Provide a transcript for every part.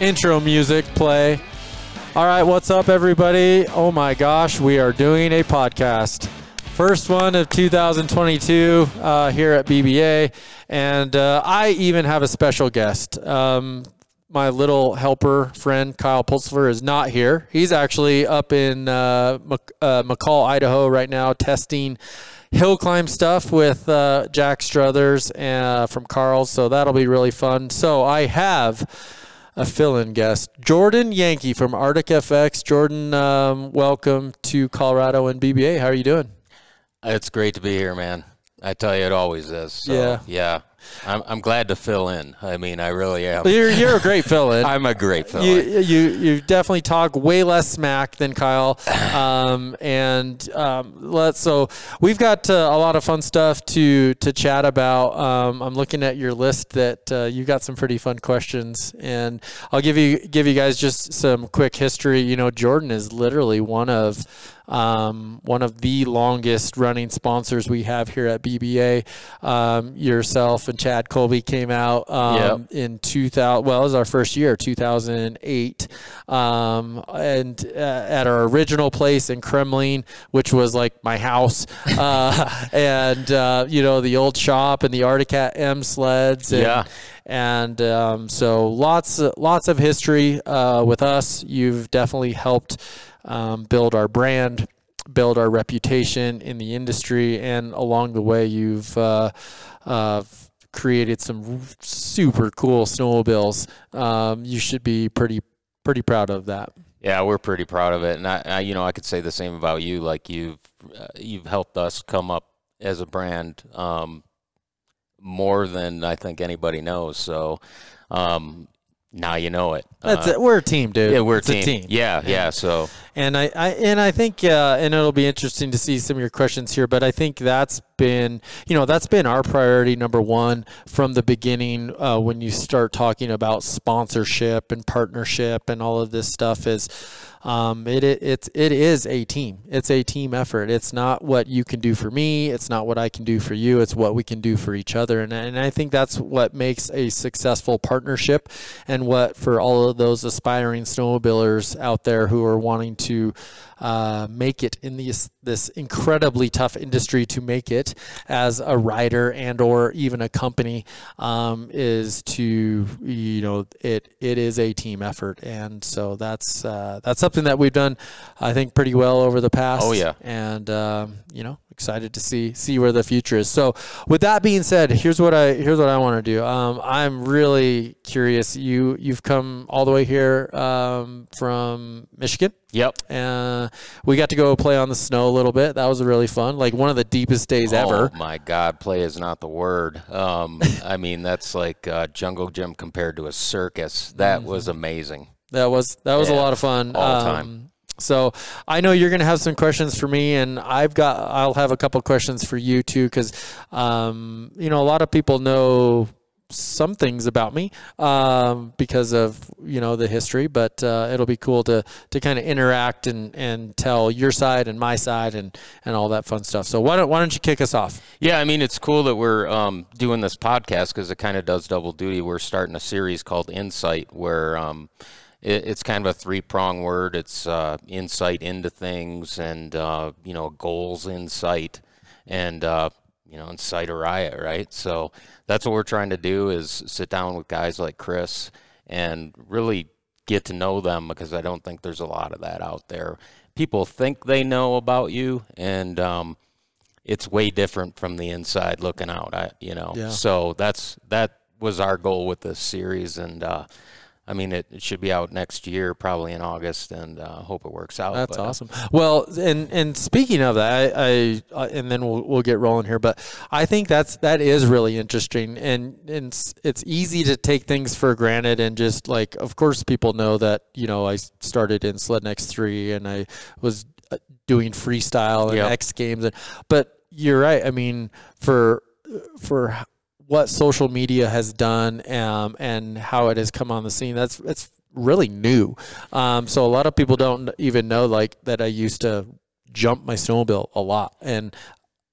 intro music play. All right, what's up, everybody? Oh my gosh, we are doing a podcast. First one of 2022 uh, here at BBA. And uh, I even have a special guest. Um, my little helper friend, Kyle Pulsifer, is not here. He's actually up in uh, uh, McCall, Idaho right now, testing hill climb stuff with uh, Jack Struthers uh, from Carl's. So that'll be really fun. So I have a fill-in guest, Jordan Yankee from Arctic FX. Jordan, um, welcome to Colorado and BBA. How are you doing? It's great to be here, man. I tell you, it always is. So, Yeah. yeah. I'm, I'm glad to fill in. I mean, I really am. You're, you're a great fill-in. I'm a great fill you, in. you you definitely talk way less smack than Kyle, um, and um, let's. So we've got uh, a lot of fun stuff to to chat about. Um, I'm looking at your list that uh, you got some pretty fun questions, and I'll give you give you guys just some quick history. You know, Jordan is literally one of um, one of the longest running sponsors we have here at BBA. Um, yourself and Chad Colby came out um, in 2000. Well, it was our first year, 2008, um, and uh, at our original place in Kremmling, which was like my house, uh, and uh, you know the old shop and the Arctic Cat M sleds. And, Yeah. and um, so lots lots of history uh, with us. You've definitely helped um, build our brand, build our reputation in the industry, and along the way, you've uh, uh, created some super cool snowmobiles. Um, you should be pretty pretty proud of that. Yeah, we're pretty proud of it, and I, I you know, I could say the same about you. Like you've uh, you've helped us come up as a brand um, more than I think anybody knows. So um, now you know it. That's Uh, it. We're a team, dude. Yeah, we're It's a team. Yeah, yeah. So And I, I and I think uh, and it'll be interesting to see some of your questions here, but I think that's been you know that's been our priority number one from the beginning uh, when you start talking about sponsorship and partnership and all of this stuff is um, it, it it is a team. It's a team effort. It's not what you can do for me. It's not what I can do for you. It's what we can do for each other. And and I think that's what makes a successful partnership, and what for all of those aspiring snowmobilers out there who are wanting to uh, make it in this this incredibly tough industry to make it as a rider and or even a company um, is to you know it it is a team effort. And so that's uh, that's something that we've done I think pretty well over the past. Oh, yeah. and um, you know excited to see see where the future is. So with that being said here's what I here's what I want to do. Um, I'm really curious. You you've come all the way here um, from Michigan? Yep. uh, we got to go play on the snow a little bit. That was really fun. Like one of the deepest days ever. Oh my God, play is not the word. Um, I mean, that's like uh, jungle gym compared to a circus. That Mm-hmm. was amazing. That was that was a lot of fun. all time. Um, so I know you're gonna have some questions for me, and I've got I'll have a couple questions for you too, because um, you know a lot of people know some things about me um, because of you know the history, but uh, it'll be cool to to kind of interact and and tell your side and my side and and all that fun stuff. So why don't why don't you kick us off? Yeah, I mean, it's cool that we're um, doing this podcast because it kind of does double duty. We're starting a series called Insight, where um, it, it's kind of a three prong word. It's uh, insight into things, and uh, you know, goals insight, and uh, you know, incite a riot, right? So that's what we're trying to do is sit down with guys like Chris and really get to know them because I don't think there's a lot of that out there. People think they know about you, and um, it's way different from the inside looking out. I, you know, Yeah. so that's that was our goal with this series, and uh, I mean, it, it should be out next year, probably in August, and uh, hope it works out. That's But, uh, awesome. Well, and and speaking of that, I, I uh, and then we'll we'll get rolling here. But I think that's that is really interesting, and and it's, it's easy to take things for granted and just like, of course, people know that you know I started in Slednecks three and I was uh, doing freestyle and Yep. X Games, and but you're right. I mean, for for what social media has done um, and how it has come on the scene, that's that's really new. Um, so a lot of people don't even know like that I used to jump my snowmobile a lot and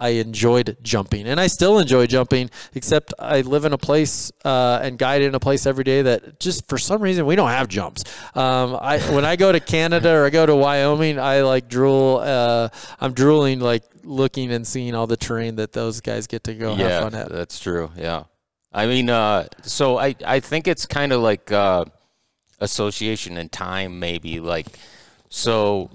I enjoyed jumping, and I still enjoy jumping. Except I live in a place uh, and guide in a place every day that just for some reason we don't have jumps. Um, I when I go to Canada or I go to Wyoming, I like drool. Uh, I'm drooling like looking and seeing all the terrain that those guys get to go yeah, have fun at. that's true. Yeah, I mean, uh, so I I think it's kind of like uh, association and time, maybe like so.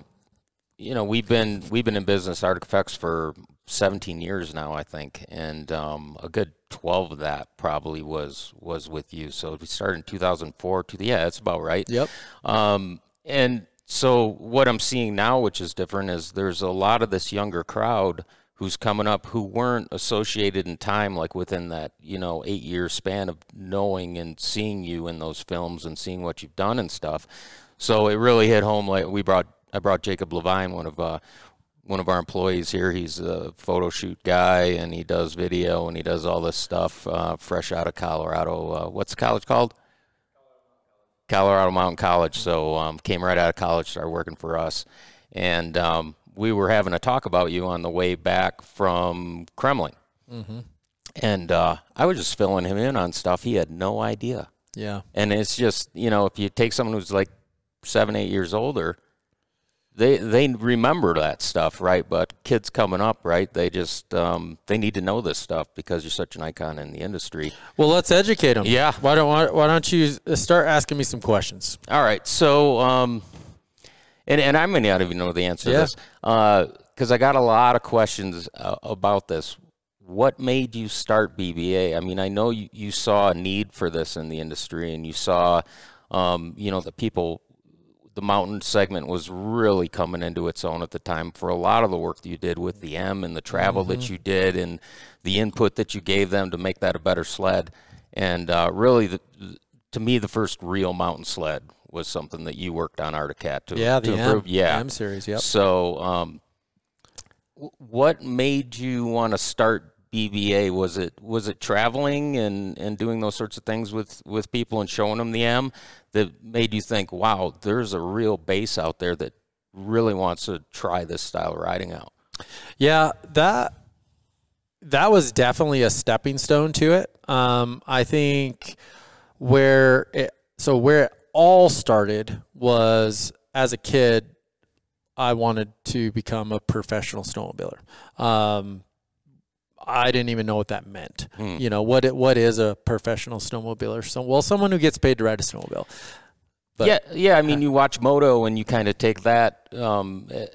You know, we've been we've been in business Arctic FX for 17 years now, I think, and um, a good 12 of that probably was was with you. So we started in 2004. To the, yeah, that's about right. Yep. Um, and so what I'm seeing now, which is different, is there's a lot of this younger crowd who's coming up who weren't associated in time, like within that you know eight year span of knowing and seeing you in those films and seeing what you've done and stuff. So it really hit home. Like we brought, I brought Jacob Levine, one of uh, one of our employees here. He's a photo shoot guy and he does video and he does all this stuff uh, fresh out of Colorado. Uh, what's the college called? Colorado Mountain College. So um, came right out of college, started working for us, and um, we were having a talk about you on the way back from Kremmling, Mm-hmm. and uh, I was just filling him in on stuff he had no idea. Yeah. And it's just you know if you take someone who's like seven, eight years older, they they remember that stuff, right? But kids coming up, right? They just um, they need to know this stuff because you're such an icon in the industry. Well, let's educate them. Yeah. Why don't why, why don't you start asking me some questions? All right, so um, and and I may not even know the answer Yeah. to this because I got a lot of questions uh, about this. What made you start BBA? I mean, I know you, you saw a need for this in the industry, and you saw, um, you know, the people, the mountain segment was really coming into its own at the time for a lot of the work that you did with the M and the travel that you did and the input that you gave them to make that a better sled. And uh, really, the, to me, the first real mountain sled was something that you worked on Arctic Cat to, Yeah, to the improve. M, yeah, M series. Yep. so, um, what made you want to start BBA? Was it was it traveling and, and doing those sorts of things with, with people and showing them the M that made you think, wow, there's a real base out there that really wants to try this style of riding out? Yeah, that that was definitely a stepping stone to it. Um, I think where it so where it all started was as a kid, I wanted to become a professional snowmobiler. Um, I didn't even know what that meant. Hmm. You know what? What is a professional snowmobiler? So, well, someone who gets paid to ride a snowmobile. But- yeah, yeah. I mean, you watch Moto and you kind of take that. Um, eh,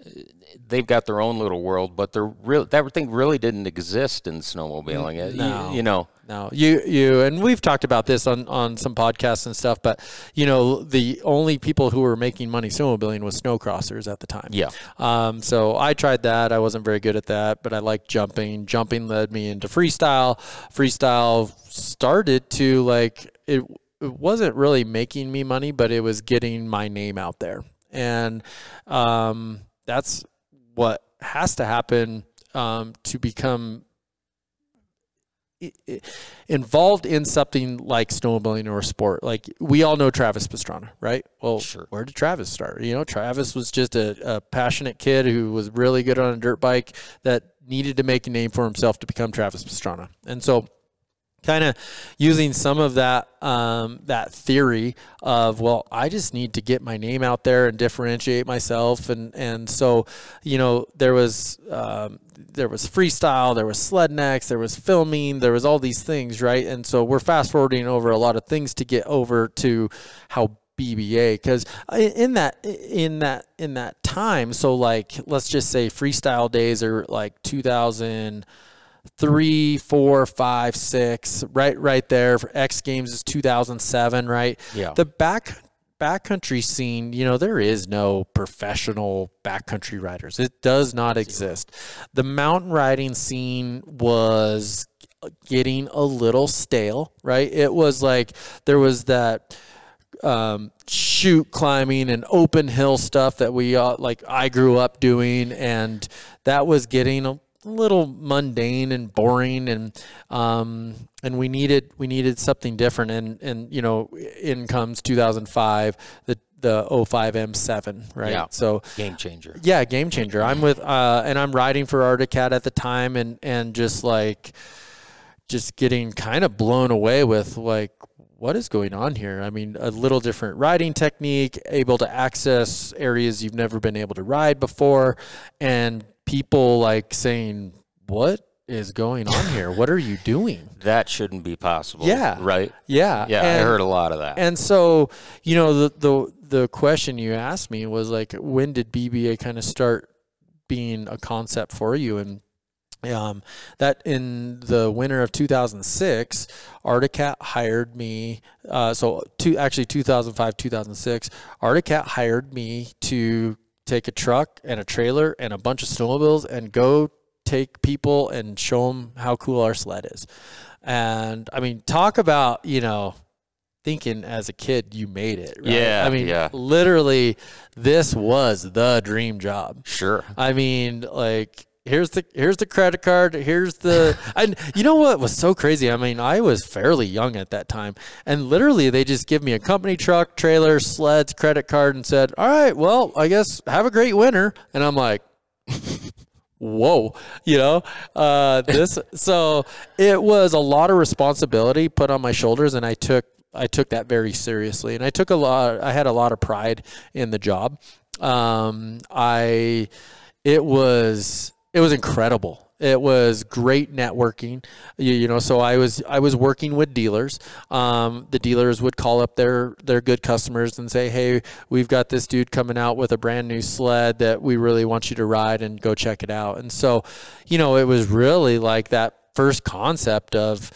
they've got their own little world, but they're real. That thing really didn't exist in snowmobiling. Uh, you- you know. No, you you and we've talked about this on on some podcasts and stuff, but you know the only people who were making money snowmobiling was snowcrossers at the time. Yeah. Um, so I tried that. I wasn't very good at that, but I liked jumping. Jumping led me into freestyle. Freestyle started to like it. It wasn't really making me money, but it was getting my name out there, and um, that's what has to happen um, to become involved in something like snowmobiling or sport. Like we all know Travis Pastrana, right? Well, Sure. where did Travis start? You know, Travis was just a, a passionate kid who was really good on a dirt bike that needed to make a name for himself to become Travis Pastrana. And so kind of using some of that um, that theory of well I just need to get my name out there and differentiate myself. And and so you know there was um, there was freestyle there was sled necks there was filming there was all these things right? And so we're fast forwarding over a lot of things to get over to how BBA because in that in that in that time so like let's just say freestyle days are like 2000 three, four, five, six, right, right there. For X Games is 2007, right? Yeah. The back backcountry scene, you know, there is no professional backcountry riders. It does not exist. The mountain riding scene was getting a little stale, right? It was like there was that um, shoot climbing and open hill stuff that we uh, like I grew up doing, and that was getting a little mundane and boring, and um, and we needed we needed something different, and and you know, in comes 2005, the the 05 M7, right? Yeah. So Game changer. yeah, game changer. I'm with uh, and I'm riding for Arctic Cat at the time, and and just like just getting kind of blown away with like what is going on here. I mean, a little different riding technique, able to access areas you've never been able to ride before, and people like saying, "What is going on here? What are you doing?" That shouldn't be possible. Yeah. Right. Yeah, Yeah, I heard a lot of that. and so, you know, the the the question you asked me was like, when did BBA kind of start being a concept for you? And um, that in the winter of 2006, Arctic Cat hired me. Uh, so, two actually 2005, 2006, Arctic Cat hired me to take a truck and a trailer and a bunch of snowmobiles and go take people and show them how cool our sled is. And I mean, talk about you know thinking as a kid you made it. Right? Yeah, I mean, yeah. literally, this was the dream job. sure. I mean, like here's the here's the credit card. Here's the and you know what was so crazy? I mean, I was fairly young at that time, and literally they just give me a company truck, trailer, sleds, credit card, and said, "All right, well, I guess have a great winter." And I'm like. Whoa, you know, uh, this. So it was a lot of responsibility put on my shoulders, and I took I took that very seriously, and I took a lot. I had a lot of pride in the job. Um, I it was it was incredible. It was great networking, you, you know. So I was I was working with dealers. Um, the dealers would call up their their good customers and say, "Hey, we've got this dude coming out with a brand new sled that we really want you to ride and go check it out." And so, you know, it was really like that first concept of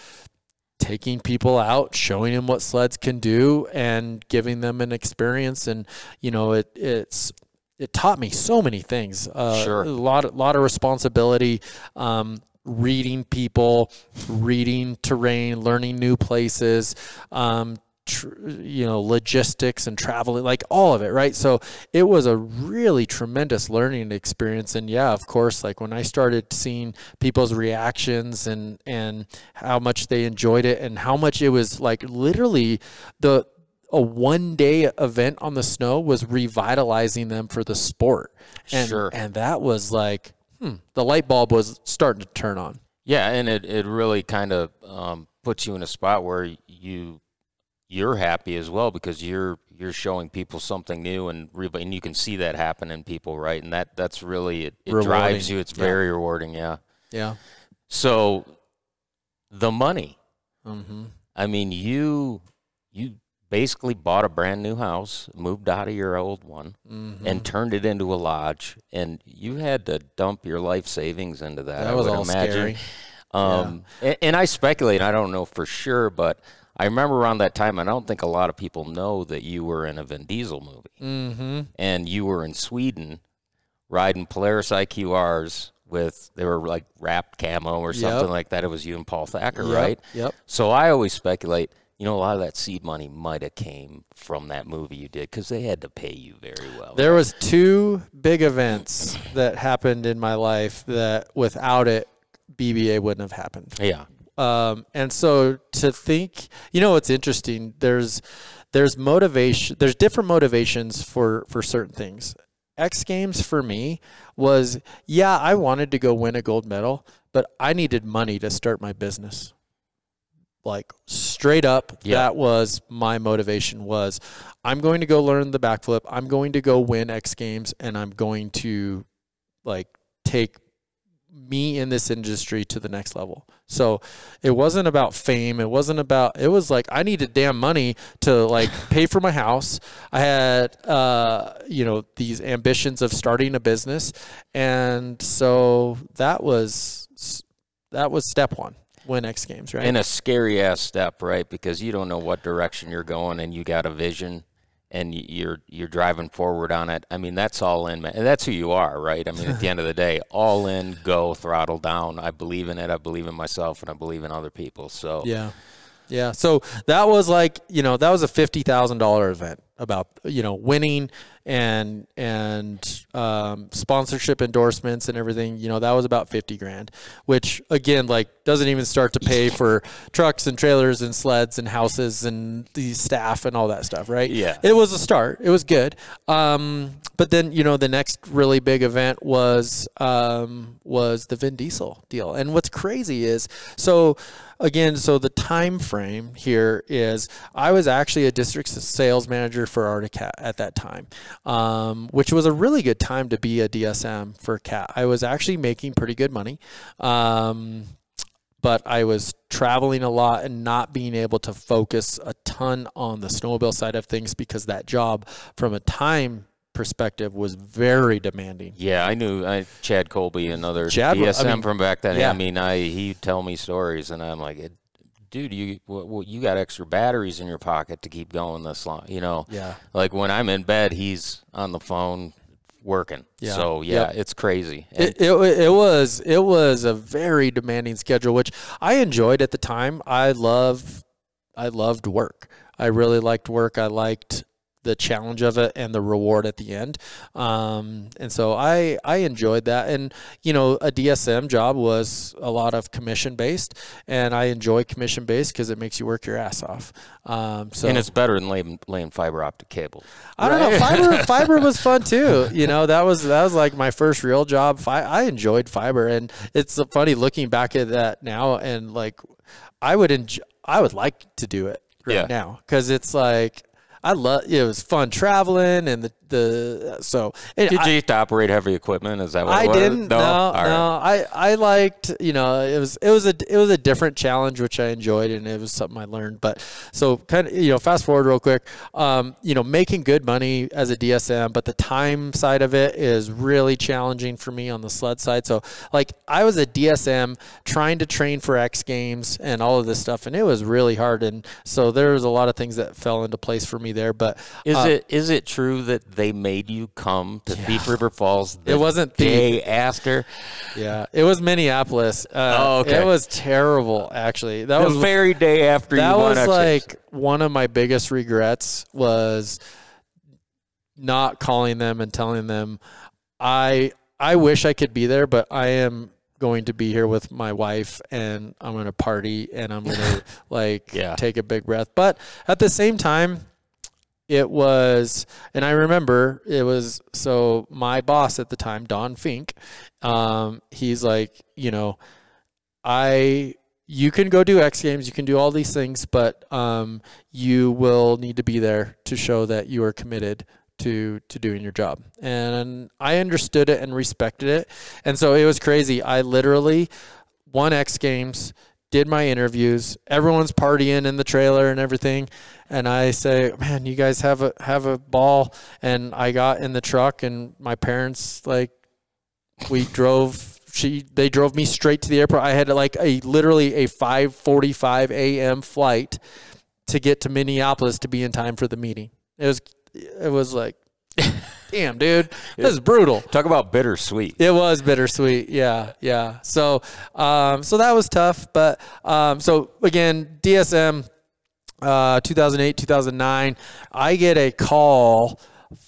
taking people out, showing them what sleds can do, and giving them an experience. And you know, it it's it taught me so many things. Uh, Sure. a lot a lot of responsibility. Um, reading people, reading terrain, learning new places. Um, tr- you know logistics and traveling like all of it right so it was a really tremendous learning experience and yeah of course like when i started seeing people's reactions and and how much they enjoyed it and how much it was like literally the a one day event on the snow was revitalizing them for the sport and Sure. and that was like hmm, the light bulb was starting to turn on Yeah, and it, it really kind of um, puts you in a spot where you you're happy as well because you're you're showing people something new and re- and you can see that happen in people, right? And that that's really it, it drives you. It's Yeah. very rewarding, yeah. yeah So the money. mm-hmm. I mean, you you basically bought a brand new house, moved out of your old one, Mm-hmm. and turned it into a lodge, and you had to dump your life savings into that. That I was would all imagine. scary. Um, and, and I speculate. I don't know for sure, but I remember around that time. I don't think a lot of people know that you were in a Vin Diesel movie, Mm-hmm. and you were in Sweden riding Polaris IQRs with they were like wrapped camo or something Yep. like that. It was you and Paul Thacker, Yep, right? Yep. So I always speculate. You know, a lot of that seed money might have came from that movie you did because they had to pay you very well. There was two big events that happened in my life that without it, BBA wouldn't have happened. yeah, Um, and so to think, you know, what's interesting. There's there's motivation. There's different motivations for for certain things. X Games for me was yeah, I wanted to go win a gold medal, but I needed money to start my business. Like straight up, Yeah. that was my motivation. Was I'm going to go learn the backflip. I'm going to go win X Games, and I'm going to like take me in this industry to the next level. So it wasn't about fame. It wasn't about, it was like, I needed damn money to like pay for my house. I had, uh, you know, these ambitions of starting a business. And so that was, that was step one, win X Games, right? and a scary ass step, right? Because you don't know what direction you're going, and you got a vision, and you're you're driving forward on it. I mean, that's all in, man. And that's who you are, right? I mean, at the end of the day, all in, go, throttle down. I believe in it. I believe in myself, and I believe in other people. So Yeah. Yeah. So that was like, you know, that was a $50,000 event. About you know winning and and um, sponsorship endorsements and everything you know that was about 50 grand which again like doesn't even start to pay for trucks and trailers and sleds and houses and the staff and all that stuff right? Yeah. it was a start. It was good. Um, but then you know the next really big event was um, was the Vin Diesel deal. And what's crazy is so again so the time frame here is i was actually a district sales manager for Arctic Cat at that time um, which was a really good time to be a dsm for cat i was actually making pretty good money um, but i was traveling a lot and not being able to focus a ton on the snowmobile side of things because that job from a time perspective was very demanding Yeah, I knew I, Chad Colby, another Chad wa- I DSM mean, from back then. yeah. I mean, I he'd tell me stories, and I'm like, dude, you well, you got extra batteries in your pocket to keep going this long, you know? yeah Like when I'm in bed, he's on the phone working. Yeah. So yeah, Yep. it's crazy. It, it, it was it was a very demanding schedule, which I enjoyed at the time. I love I loved work. I really liked work. I liked the challenge of it and the reward at the end. Um, and so I I enjoyed that. And you know, a DSM job was a lot of commission based, and I enjoy commission based because it makes you work your ass off. Um, so and it's better than laying, laying fiber optic cable. I don't know. Fiber fiber was fun too. You know, that was that was like my first real job. Fi- I enjoyed fiber, and it's funny looking back at that now, and like I would enjoy, I would like to do it right Yeah. now because it's like I love. It was fun traveling, and the the so and Did you have to operate heavy equipment? Is that what I it didn't. No, no. Right. I, I liked. You know, it was it was a it was a different challenge which I enjoyed, and it was something I learned. But so kind of you know, fast forward real quick. Um, you know, making good money as a DSM, but the time side of it is really challenging for me on the sled side. So like I was a DSM trying to train for X Games and all of this stuff, and it was really hard. And so there was a lot of things that fell into place for me there. But Is uh, it is it true that they made you come to Thief River Falls? The It wasn't the day after. Yeah, it was Minneapolis. Uh, Oh, okay. It was terrible, actually. That The was very day after that you was like one of my biggest regrets was not calling them and telling them I I wish I could be there, but I am going to be here with my wife and I'm going to party and I'm going to like Yeah. take a big breath. But at the same time it was and I remember it was so my boss at the time, Don Fink, um, he's like, you know, I you can go do X Games, you can do all these things, but um, you will need to be there to show that you are committed to to doing your job. And I understood it and respected it. And so it was crazy. I literally won X Games, did my interviews, everyone's partying in the trailer and everything. And I say, Man, you guys have a have a ball and I got in the truck and my parents like we drove she they drove me straight to the airport i had like a literally a 5:45 a.m. flight to get to minneapolis to be in time for the meeting it was it was like damn dude this is brutal Talk about bittersweet. it was bittersweet. Yeah, yeah. So, um, so that was tough. But um, so again, DSM, uh, 2008, 2009. I get a call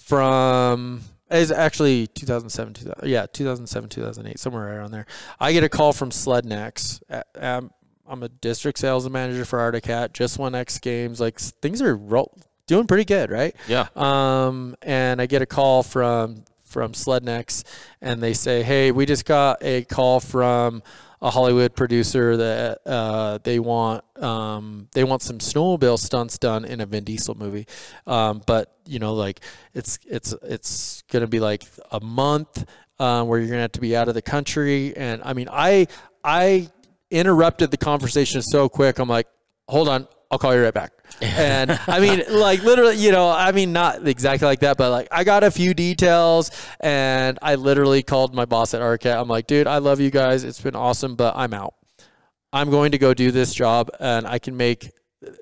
from. is actually 2007, 2000, yeah, 2007, 2008, somewhere around there. I get a call from Slednecks. Um, I'm a district sales manager for Arctic Cat. Just won X Games. Like things are ro- doing pretty good, right? Yeah. Um, and I get a call from from Slednecks, and they say, "Hey, we just got a call from a Hollywood producer that uh, they want um, they want some snowmobile stunts done in a Vin Diesel movie, um, but you know, like it's it's it's gonna be like a month uh, where you're gonna have to be out of the country, and I mean, I I interrupted the conversation so quick. I'm like, hold on, I'll call you right back. And I mean, like literally, you know, I mean, not exactly like that, but like I got a few details and I literally called my boss at Arcat. I'm like, dude, I love you guys. It's been awesome, but I'm out. I'm going to go do this job and I can make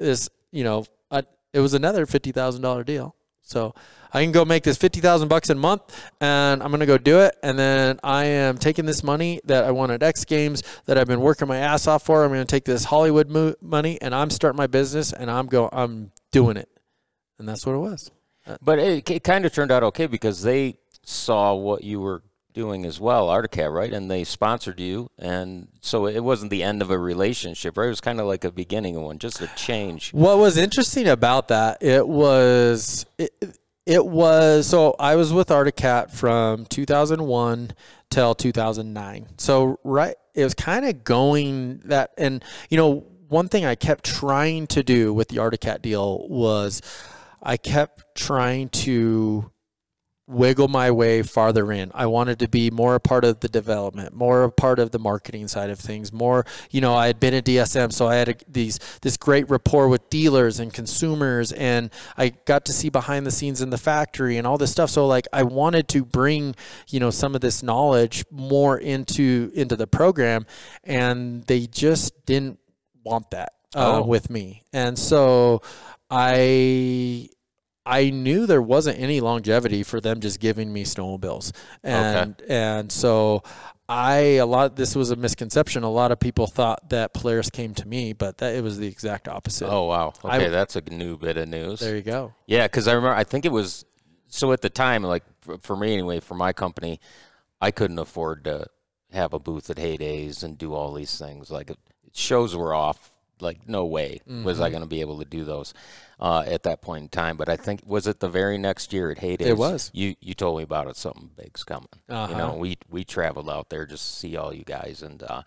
this, you know, a, it was another $50,000 deal. So I can go make this 50,000 bucks a month and I'm going to go do it. And then I am taking this money that I won at X Games that I've been working my ass off for. I'm going to take this Hollywood mo- money and I'm starting my business and I'm go I'm doing it. And that's what it was. Uh, but it, it kind of turned out okay because they saw what you were doing as well, Arctic Cat, right? And they sponsored you, and so it wasn't the end of a relationship, right? It was kind of like a beginning of one, just a change. What was interesting about that? It was it, it was so I was with Arctic Cat from 2001 till 2009. So right, it was kind of going that, and you know, one thing I kept trying to do with the Arctic Cat deal was I kept trying to wiggle my way farther in. I wanted to be more a part of the development, more a part of the marketing side of things. More, you know, I had been at DSM, so I had a, these this great rapport with dealers and consumers, and I got to see behind the scenes in the factory and all this stuff. So like, I wanted to bring, you know, some of this knowledge more into into the program, and they just didn't want that uh, Oh. with me, and so I I knew there wasn't any longevity for them just giving me snowmobiles, and and so I a lot. This was a misconception. A lot of people thought that Polaris came to me, but that it was the exact opposite. Oh wow, I- okay, that's a new bit of news. There you go. Yeah, because I remember, I think it was so at the time, like for, me anyway, for my company, I couldn't afford to have a booth at Haydays and do all these things. Like shows were off. Like no way was Mm-hmm. I going to be able to do those uh, at that point in time. But I think was it the very next year at Haydays. It was. You you told me about it. Something big's coming. Uh-huh. You know, we we traveled out there just to see all you guys and. uh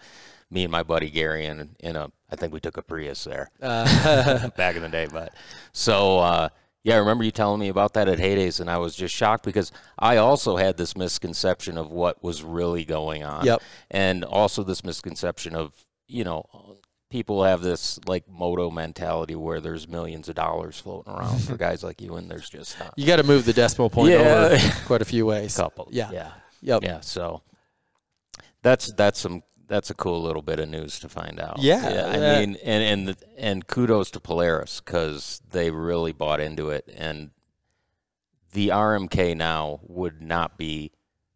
me and my buddy Gary and in a, I think we took a Prius there Uh, back in the day. But so uh, yeah, I remember you telling me about that at Haydays, and I was just shocked because I also had this misconception of what was really going on. Yep. And also this misconception of you know people have this like moto mentality where there's millions of dollars floating around for guys like you, and there's just not you got to move the decimal point Yeah. over quite a few ways. couple. Yeah. Yeah. Yep. Yeah. So that's that's some that's a cool little bit of news to find out. Yeah, I uh, mean, and and the, and kudos to Polaris because they really bought into it, and the RMK now would not be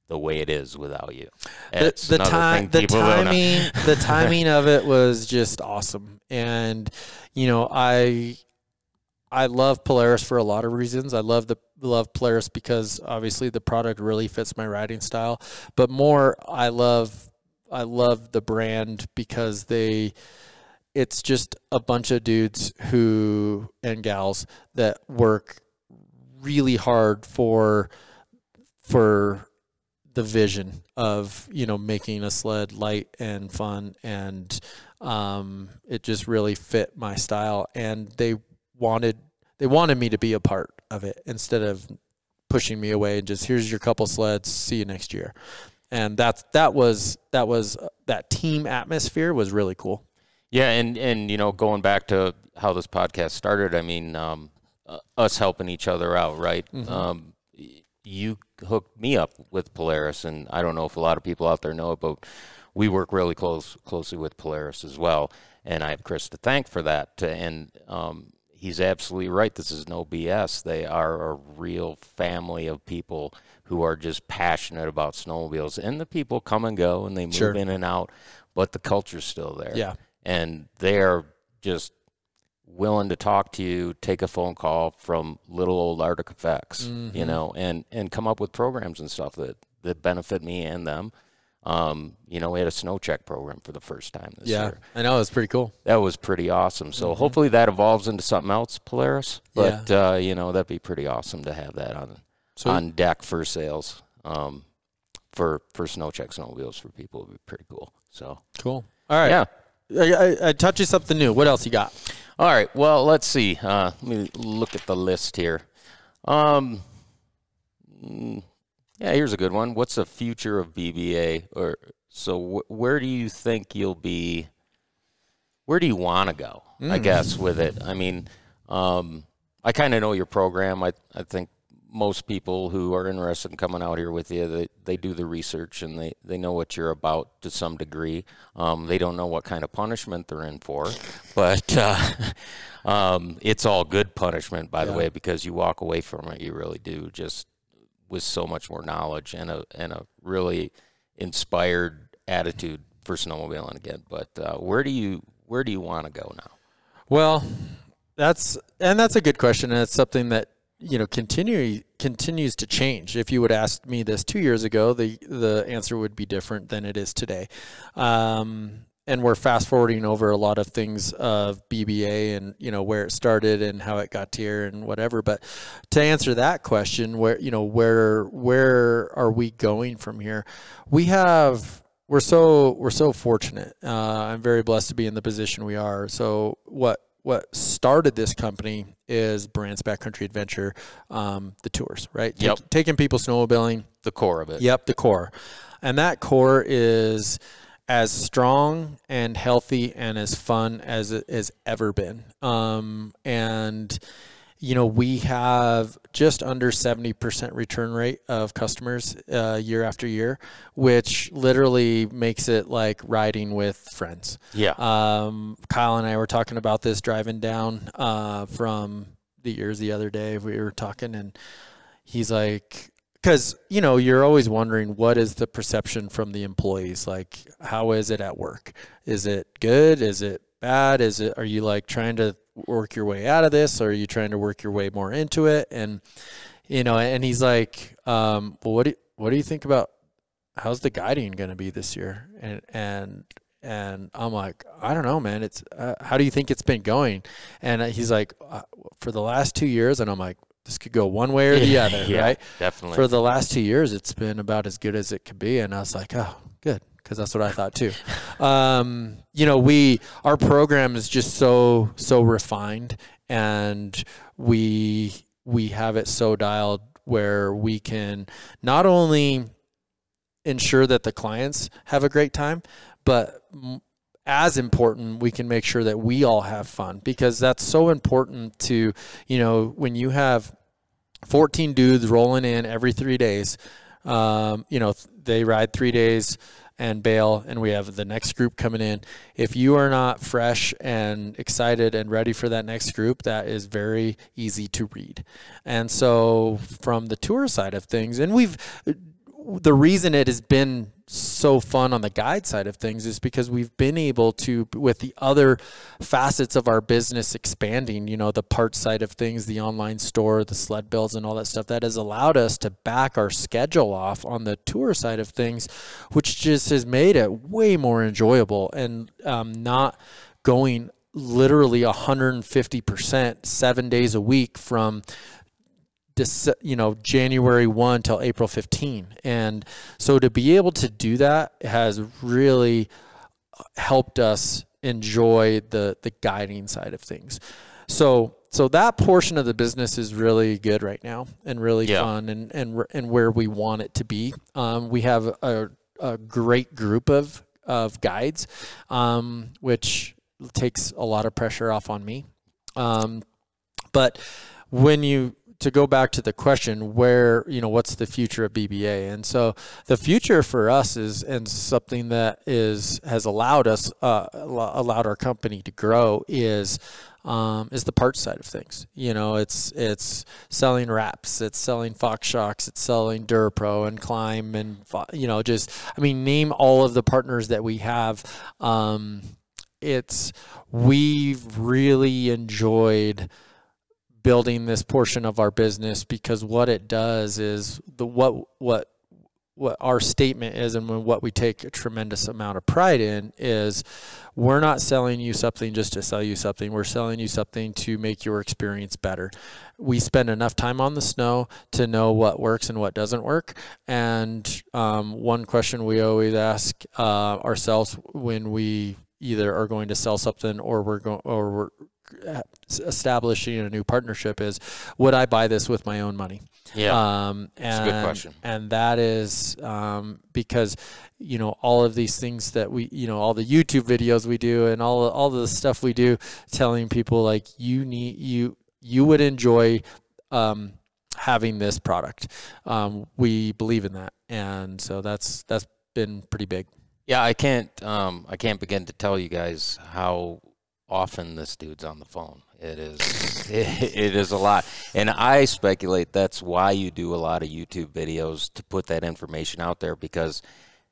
the way it is without you. the, the time the people don't know. timing the timing of it was just awesome and you know i i love polaris for a lot of reasons i love the love polaris because obviously the product really fits my riding style but more i love i love the brand because they it's just a bunch of dudes who and gals that work really hard for for the vision of you know making a sled light and fun and um, it just really fit my style and they wanted they wanted me to be a part of it instead of pushing me away and just here's your couple sleds see you next year. And that's that was that was that team atmosphere was really cool. Yeah, and and you know, going back to how this podcast started, I mean, um, uh, us helping each other out, right? Um, y- you hooked me up with Polaris, and I don't know if a lot of people out there know it, but we work really close closely with Polaris as well, and I have Chris to thank for that. And um, he's absolutely right. This is no BS. They are a real family of people who are just passionate about snowmobiles, and the people come and go, and they move Sure. in and out, but the culture's still there yeah and they're just willing to talk to you, take a phone call from little old Arctic FX, Mm-hmm. you know, and and come up with programs and stuff that that benefit me and them. Um, you know, we had a snow check program for the first time this yeah year. i know it's pretty cool That was pretty awesome. So Mm-hmm. hopefully that evolves into something else, Polaris. But uh, you know, that'd be pretty awesome to have that on Sweet. on deck for sales. Um, for for snow check snowmobiles for people would be pretty cool. So cool all right yeah. I, I, I taught you something new what else you got All right. Well, let's see. Uh, let me look at the list here. Um, mm, yeah, here's a good one. What's the future of BBA? Or so, wh- where do you think you'll be? Where do you want to go? I guess with it. I mean, um, I kind of know your program. I I think most people who are interested in coming out here with you, they, they do the research and they, they know what you're about to some degree. Um, they don't know what kind of punishment they're in for, but uh, um, it's all good punishment, by the way, because you walk away from it. You really do just with so much more knowledge and a and a really inspired attitude for snowmobiling again. But uh, where do you where do you want to go now? Well, that's and that's a good question, and it's something that you know continue continues to change. If you would ask me this two years ago, the the answer would be different than it is today. Um, and we're fast forwarding over a lot of things of BBA and you know where it started and how it got here and whatever. But to answer that question, where you know where where are we going from here? We have we're so we're so fortunate. Uh, I'm very blessed to be in the position we are. So what what started this company is Burandt's Backcountry Adventure, um, the tours, right? Yep. Taking people snowmobiling. The core of it. Yep, the core, and that core is as strong and healthy and as fun as it has ever been. Um, and you know, we have just under 70% return rate of customers uh, year after year, which literally makes it like riding with friends. Yeah. Um, Kyle and I were talking about this driving down uh, from the ears the other day. We were talking, and he's like, because you know you're always wondering what is the perception from the employees like how is it at work is it good is it bad is it are you like trying to work your way out of this or are you trying to work your way more into it and you know and he's like um, well what do you, what do you think about how's the guiding going to be this year and and and I'm like, I don't know, man. It's uh, how do you think it's been going? And he's like, uh, for the last two years, and I'm like, this could go one way or the other, yeah, right? Definitely. For the last two years, it's been about as good as it could be, and I was like, oh, good, because that's what I thought too. um, you know, we our program is just so so refined, and we we have it so dialed where we can not only ensure that the clients have a great time, but as important, we can make sure that we all have fun because that's so important to, you know, when you have 14 dudes rolling in every three days, um, you know, they ride three days and bail, and we have the next group coming in. If you are not fresh and excited and ready for that next group, that is very easy to read. And so, from the tour side of things, and we've the reason it has been so fun on the guide side of things is because we've been able to with the other facets of our business expanding you know the parts side of things the online store the sled builds and all that stuff that has allowed us to back our schedule off on the tour side of things which just has made it way more enjoyable and um, not going literally 150% seven days a week from you know January 1 till April 15 and so to be able to do that has really helped us enjoy the the guiding side of things. So so that portion of the business is really good right now and really Yeah. fun and and and where we want it to be. Um, we have a, a great group of of guides um, which takes a lot of pressure off on me. Um, but when you to go back to the question where you know what's the future of BBA and so the future for us is and something that is has allowed us uh, allowed our company to grow is um, is the parts side of things. You know it's it's selling wraps it's selling Fox shocks it's selling Durapro and Klim and you know just I mean name all of the partners that we have. Um, it's we've really enjoyed building this portion of our business because what it does is the what what what our statement is and what we take a tremendous amount of pride in is we're not selling you something just to sell you something. We're selling you something to make your experience better. We spend enough time on the snow to know what works and what doesn't work. And um, one question we always ask uh, ourselves when we either are going to sell something or we're going or we're establishing a new partnership is would I buy this with my own money? yeah. Um, That's and, a good question. And that is um, because you know all of these things that we you know all the YouTube videos we do and all all the stuff we do telling people like you need you you would enjoy um, having this product. Um, we believe in that, and so that's that's been pretty big. Yeah, I can't. Um, I can't begin to tell you guys how often this dude's on the phone. It is. It, it is a lot, and I speculate that's why you do a lot of YouTube videos to put that information out there because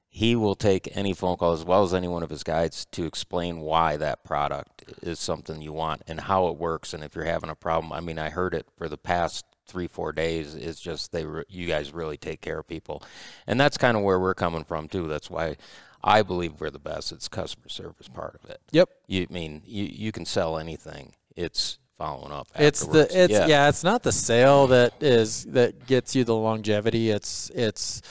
he will take any phone call as well as any one of his guides to explain why that product is something you want and how it works and if you're having a problem. I mean, I heard it for the past three four days is just they re- you guys really take care of people, and that's kind of where we're coming from too. That's why I believe we're the best. It's customer service part of it. Yep. You I mean you you can sell anything. It's following up. It's the it's yeah. yeah. it's not the sale that is that gets you the longevity. It's it's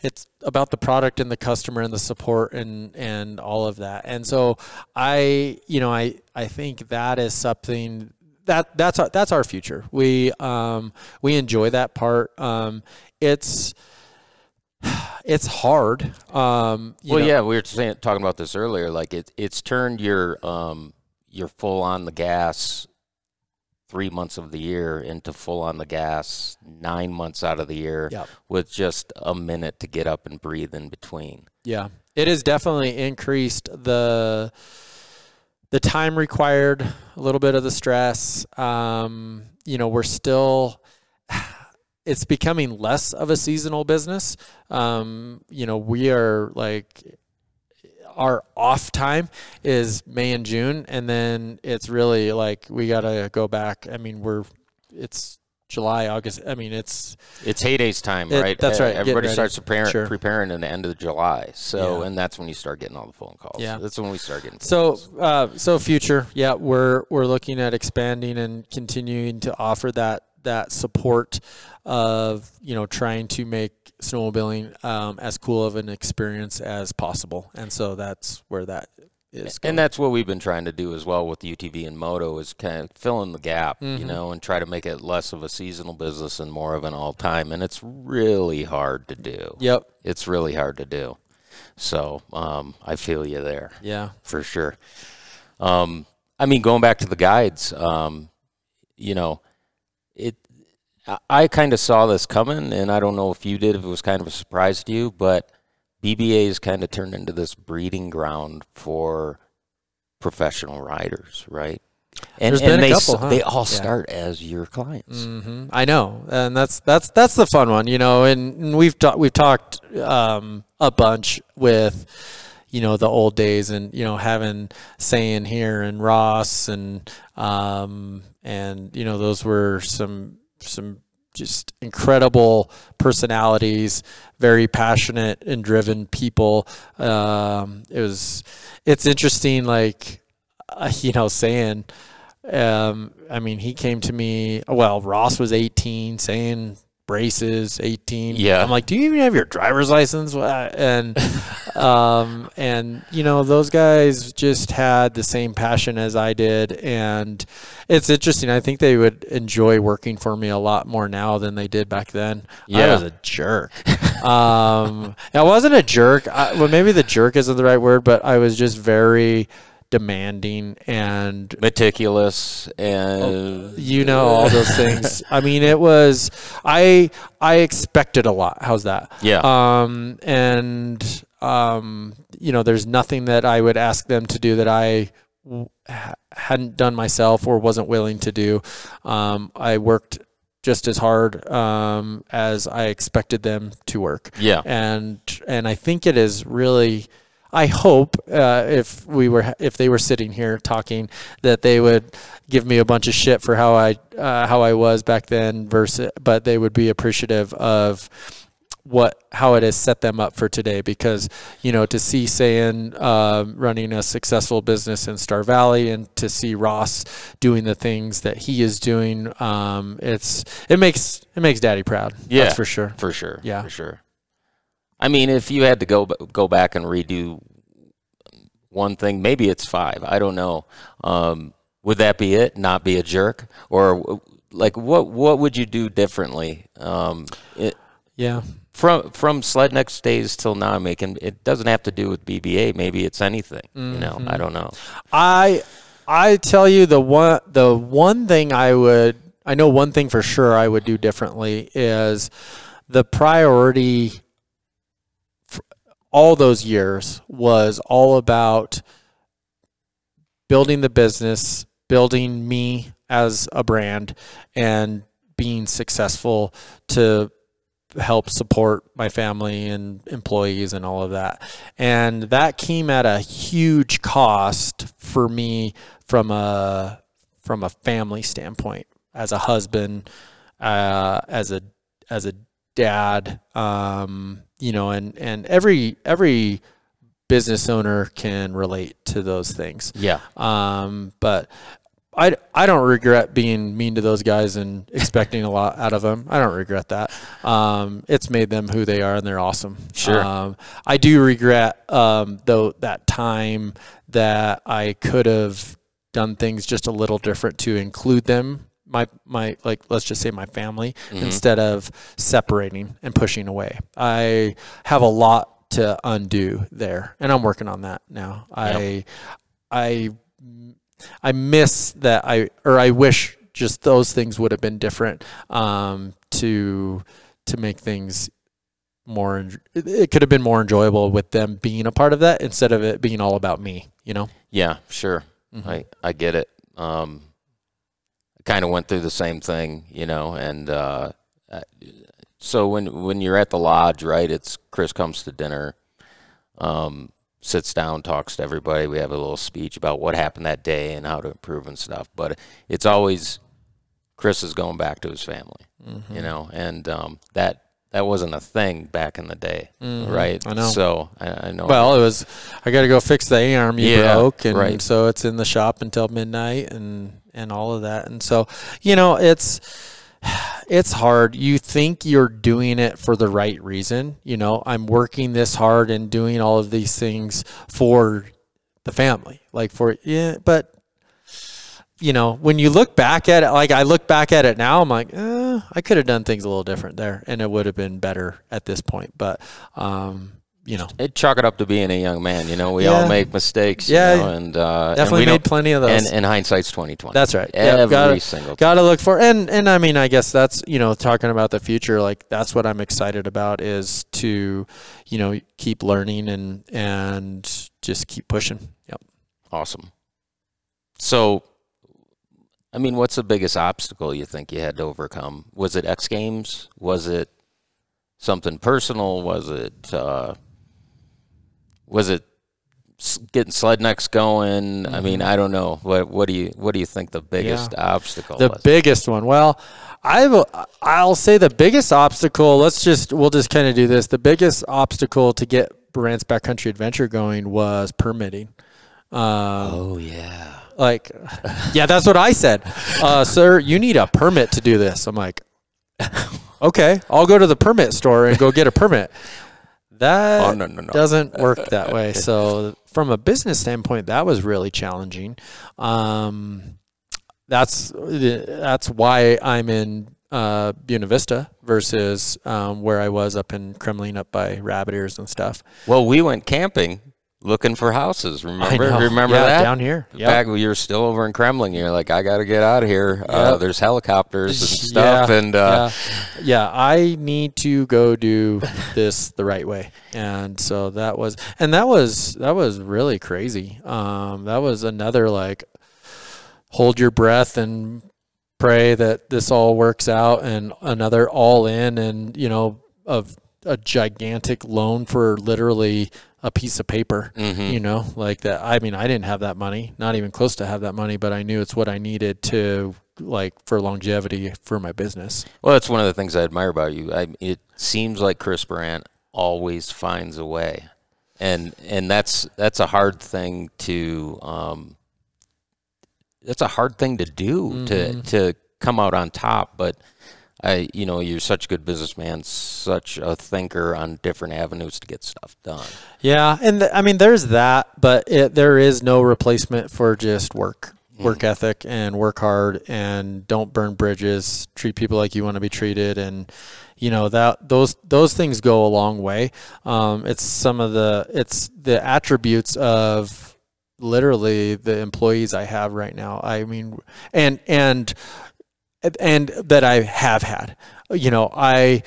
it's about the product and the customer and the support and and all of that. And so I you know I I think that is something that that's our, that's our future. We um we enjoy that part. Um it's it's hard. Um you well, know- yeah, we were saying, talking about this earlier. Like it, it's turned your um, your full on the gas three months of the year into full on the gas nine months out of the year Yep. with just a minute to get up and breathe in between. Yeah, it has definitely increased the the time required, a little bit of the stress. Um, you know, we're still it's becoming less of a seasonal business. Um, you know, we are like our off time is May and June, and then it's really like we gotta go back. I mean, we're it's July, August. I mean, it's It's Haydays time, It- right? that's right, Everybody starts preparing Sure. preparing in the end of July. So, Yeah. and that's when you start getting all the phone calls. Yeah. that's when we start getting. So, uh, so future, yeah, we're we're looking at expanding and continuing to offer that that support of you know trying to make snowmobiling um, as cool of an experience as possible, and so that's where that is. Going. and that's what we've been trying to do as well with UTV and moto is kind of fill in the gap, Mm-hmm. you know, and try to make it less of a seasonal business and more of an all time. And it's really hard to do. Yep. It's really hard to do. So um, I feel you there Yeah. for sure. Um, I mean, going back to the guides, um, you know. I- kind of saw this coming, and I don't know if you did, if it was kind of a surprise to you, but BBA has kind of turned into this breeding ground for professional riders, right? And, and they couple, huh? they all Yeah. start as your clients. hmm I know, and that's that's that's the fun one, you know. And, and we've ta- we've talked um, a bunch with, you know, the old days, and you know, having saying here and Ross, and um, and you know, those were some some just incredible personalities, very passionate and driven people. Um, it was, it's interesting, like, uh, you know, saying. Um, I mean, he came to me. Well, Ross was 18, saying braces 18. Yeah. I'm like, do you even have your driver's license? And, um, and you know, those guys just had the same passion as I did, and it's interesting. I think they would enjoy working for me a lot more now than they did back then. I Yeah. was a jerk. um, I wasn't a jerk. I, well, maybe the jerk isn't the right word, but I was just very demanding and Meticulous and you know all those things. I mean, it was I I expected a lot. How's that? Yeah. Um, and um, you know, there's nothing that I would ask them to do that i hadn't done myself or wasn't willing to do. Um, I worked just as hard um, as I expected them to work yeah. and and I think it is really. I hope uh, if we were if they were sitting here talking that they would give me a bunch of shit for how I uh, how I was back then versus but they would be appreciative of what how it has set them up for today because you know to see Sayan um, running a successful business in Star Valley and to see Ross doing the things that he is doing um, it's it makes it makes Daddy proud Yeah. that's for sure For sure. Yeah. For sure. I mean, if you had to go go back and redo one thing, maybe it's five. I don't know. Um, would that be it? Not be a jerk, or like what? What would you do differently? Um, it, yeah from from Slednecks days till now, making it doesn't have to do with BBA. Maybe it's anything. You know, Mm-hmm. I don't know. I I tell you the one the one thing I would I know one thing for sure I would do differently is the priority all those years was all about building the business, building me as a brand and being successful to help support my family and employees and all of that. And that came at a huge cost for me from a from a family standpoint as a husband uh, as a as a dad. Um, you know, and and every every business owner can relate to those things. Yeah. Um, but I, I don't regret being mean to those guys and expecting a lot out of them. I don't regret that. Um, it's made them who they are, and they're awesome. Sure. Um, I do regret um, though that time that I could have done things just a little different to include them. My my like let's just say my family Mhm. instead of separating and pushing away. I have a lot to undo there, and I'm working on that now. I I I miss that I or I wish just those things would have been different um, to to make things more. It, could have been more enjoyable with them being a part of that instead of it being all about me. You know. Yeah, sure. Mhm. I I get it. Um, kind of went through the same thing, you know, and uh, uh, so when when you're at the lodge, right? It's Chris comes to dinner, um, sits down, talks to everybody. We have a little speech about what happened that day and how to improve and stuff. But it's always Chris is going back to his family, Mm-hmm. you know, and um, that that wasn't a thing back in the day, Mhm. right? I know. So I, I know. Well, it was. I got to go fix the A arm you Yeah, broke, and right. so it's in the shop until midnight, and and all of that. And so, you know, it's it's hard. You think you're doing it for the right reason. You know, I'm working this hard and doing all of these things for the family, like for yeah, but. You know, when you look back at it, like I look back at it now, I'm like, eh, I could have done things a little different there, and it would have been better at this point. But, um, you know, it chalk it up to being a young man. You know, we Yeah. all make mistakes. Yeah, you know, and uh, and definitely we made plenty of those. And, and hindsight's twenty twenty. That's right. Yep, Every gotta- single. Got to look for and and I mean I guess that's you know talking about the future like that's what I'm excited about is to you know keep learning and and just keep pushing. Yep. Awesome. So, I mean, what's the biggest obstacle you think you had to overcome? Was it X Games? Was it something personal? Was it uh, was it getting Slednecks going? I mean, I don't know. What what do you what do you think the biggest obstacle The was? biggest one. Well, I've I'll say the biggest obstacle. Let's just we'll just kind of do this. The biggest obstacle to get Burandt's Backcountry Adventure going was permitting. Um, oh yeah. Like yeah that's what i said. Uh, sir you need a permit to do this. I'm like okay i'll go to the permit store and go get a permit. That Oh no no no. doesn't work that way. So from a business standpoint that was really challenging. Um, that's that's why i'm in uh, Buena Vista versus um, where I was up in Kremmling, up by Rabbit Ears and stuff. Well, we went camping looking for houses. Remember? Remember yeah, that? down here? Yep. Back when you were still over in Kremmling, you're like, I got to get out of here. Uh, there's helicopters and stuff, Yeah, and uh, yeah, yeah. I need to go do this the right way, and so that was, and that was that was really crazy. Um, that was another like, hold your breath and pray that this all works out, and another all in, and you know, of a gigantic loan for literally a piece of paper mhm. you know like that i mean i didn't have that money not even close to have that money but i knew it's what i needed to like for longevity for my business well, that's one of the things I admire about you. I, it seems like Chris Burandt always finds a way, and and that's that's a hard thing to um, that's a hard thing to do to Mhm. to come out on top, but. I, you know, you're such a good businessman, such a thinker on different avenues to get stuff done. Yeah. And th- i mean there's that but it, there is no replacement for just work work ethic and work hard and don't burn bridges treat people like you want to be treated and you know that those those things go a long way. Um, it's some of the it's the attributes of literally the employees i have right now. I mean and and and that i have had. You know i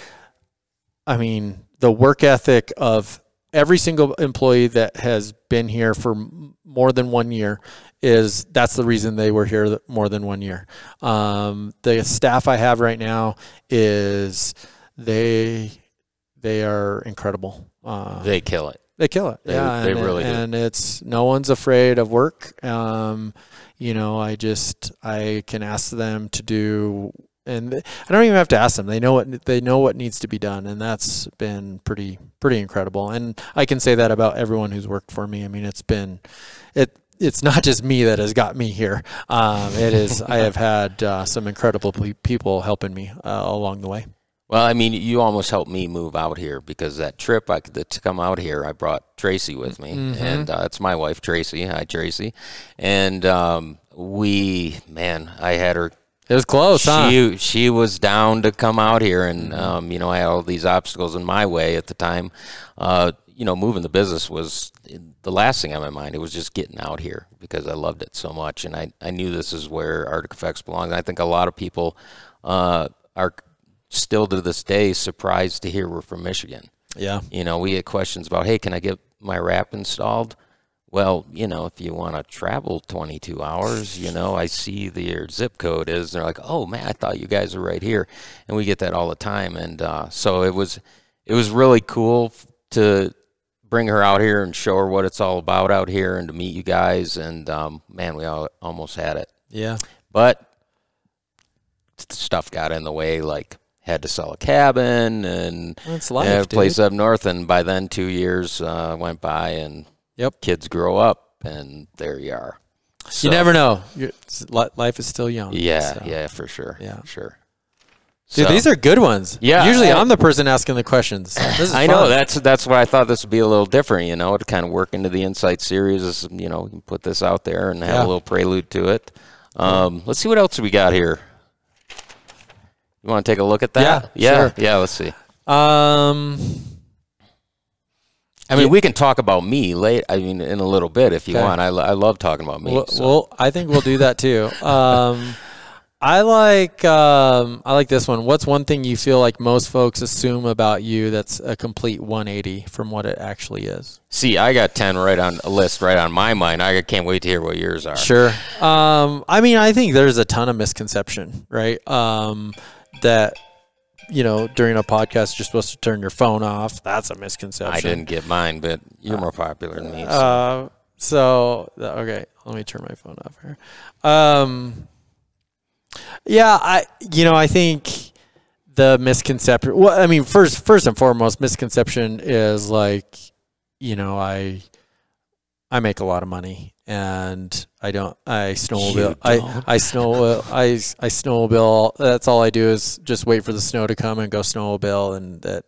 i mean the work ethic of every single employee that has been here for more than one year is that's the reason they were here more than one year. Um, the staff I have right now is they they are incredible. Uh, They kill it. they kill it. They- yeah, they and, really do. and it's no one's afraid of work. Um, you know, I just I can ask them to do and I don't even have to ask them. They know what they know what needs to be done, and that's been pretty pretty incredible. And I can say that about everyone who's worked for me. I mean, it's been it it's not just me that has got me here. Um, it is I have had uh, some incredible people helping me uh, along the way. Well, I mean, you almost helped me move out here because that trip I to come out here, I brought Tracy with me, mm-hmm. and uh, it's my wife Tracy. Hi, Tracy, and um, we, man, I had her. It was close, she, huh? She was down to come out here, and um, you know, I had all these obstacles in my way at the time. Uh, you know, moving the business was the last thing on my mind. It was just getting out here because I loved it so much, and I, I knew this is where Arctic FX belongs. I think a lot of people uh, are still to this day surprised to hear we're from Michigan. Yeah. You know, we get questions about, hey, can I get my wrap installed? Well, you know, if you want to travel 22 hours, you know, I see the your zip code is. they're like, oh man, I thought you guys were right here, and we get that all the time. And uh, so it was, it was really cool to bring her out here and show her what it's all about out here, and to meet you guys. And um, man, we all, almost had it. Yeah. But stuff got in the way, like had to sell a cabin and life, a place up north. And by then, two years uh, went by, and yep, kids grow up, and there you are. So, you never know. Life is still young. Yeah, so. yeah, for sure. Yeah, sure. Dude, so, these are good ones. Yeah. Usually, I, am the person asking the questions. I fun. know that's that's why I thought this would be a little different. You know, to kind of work into the Insight series. you know, put this out there and have yeah. a little prelude to it. Um, let's see what else we got here. You want to take a look at that? Yeah, yeah, sure. yeah. Let's see. Um, I mean, yeah. we can talk about me late. I mean, in a little bit if you okay. want. I, I love talking about me. Well, so. well, I think we'll do that too. Um, I like um, I like this one. What's one thing you feel like most folks assume about you that's a complete 180 from what it actually is? See, I got 10 right on a list right on my mind. I can't wait to hear what yours are. Sure. Um, I mean, I think there's a ton of misconception, right? Um, that you know during a podcast you're supposed to turn your phone off. That's a misconception. I didn't get mine, but you're more popular than me. So. Uh, so okay, let me turn my phone off here. Um, yeah, I you know I think the misconception. Well, I mean, first first and foremost, misconception is like you know I I make a lot of money and I don't. I snowmobile. I I snow. I I snowmobile. That's all I do is just wait for the snow to come and go snowmobile. And that.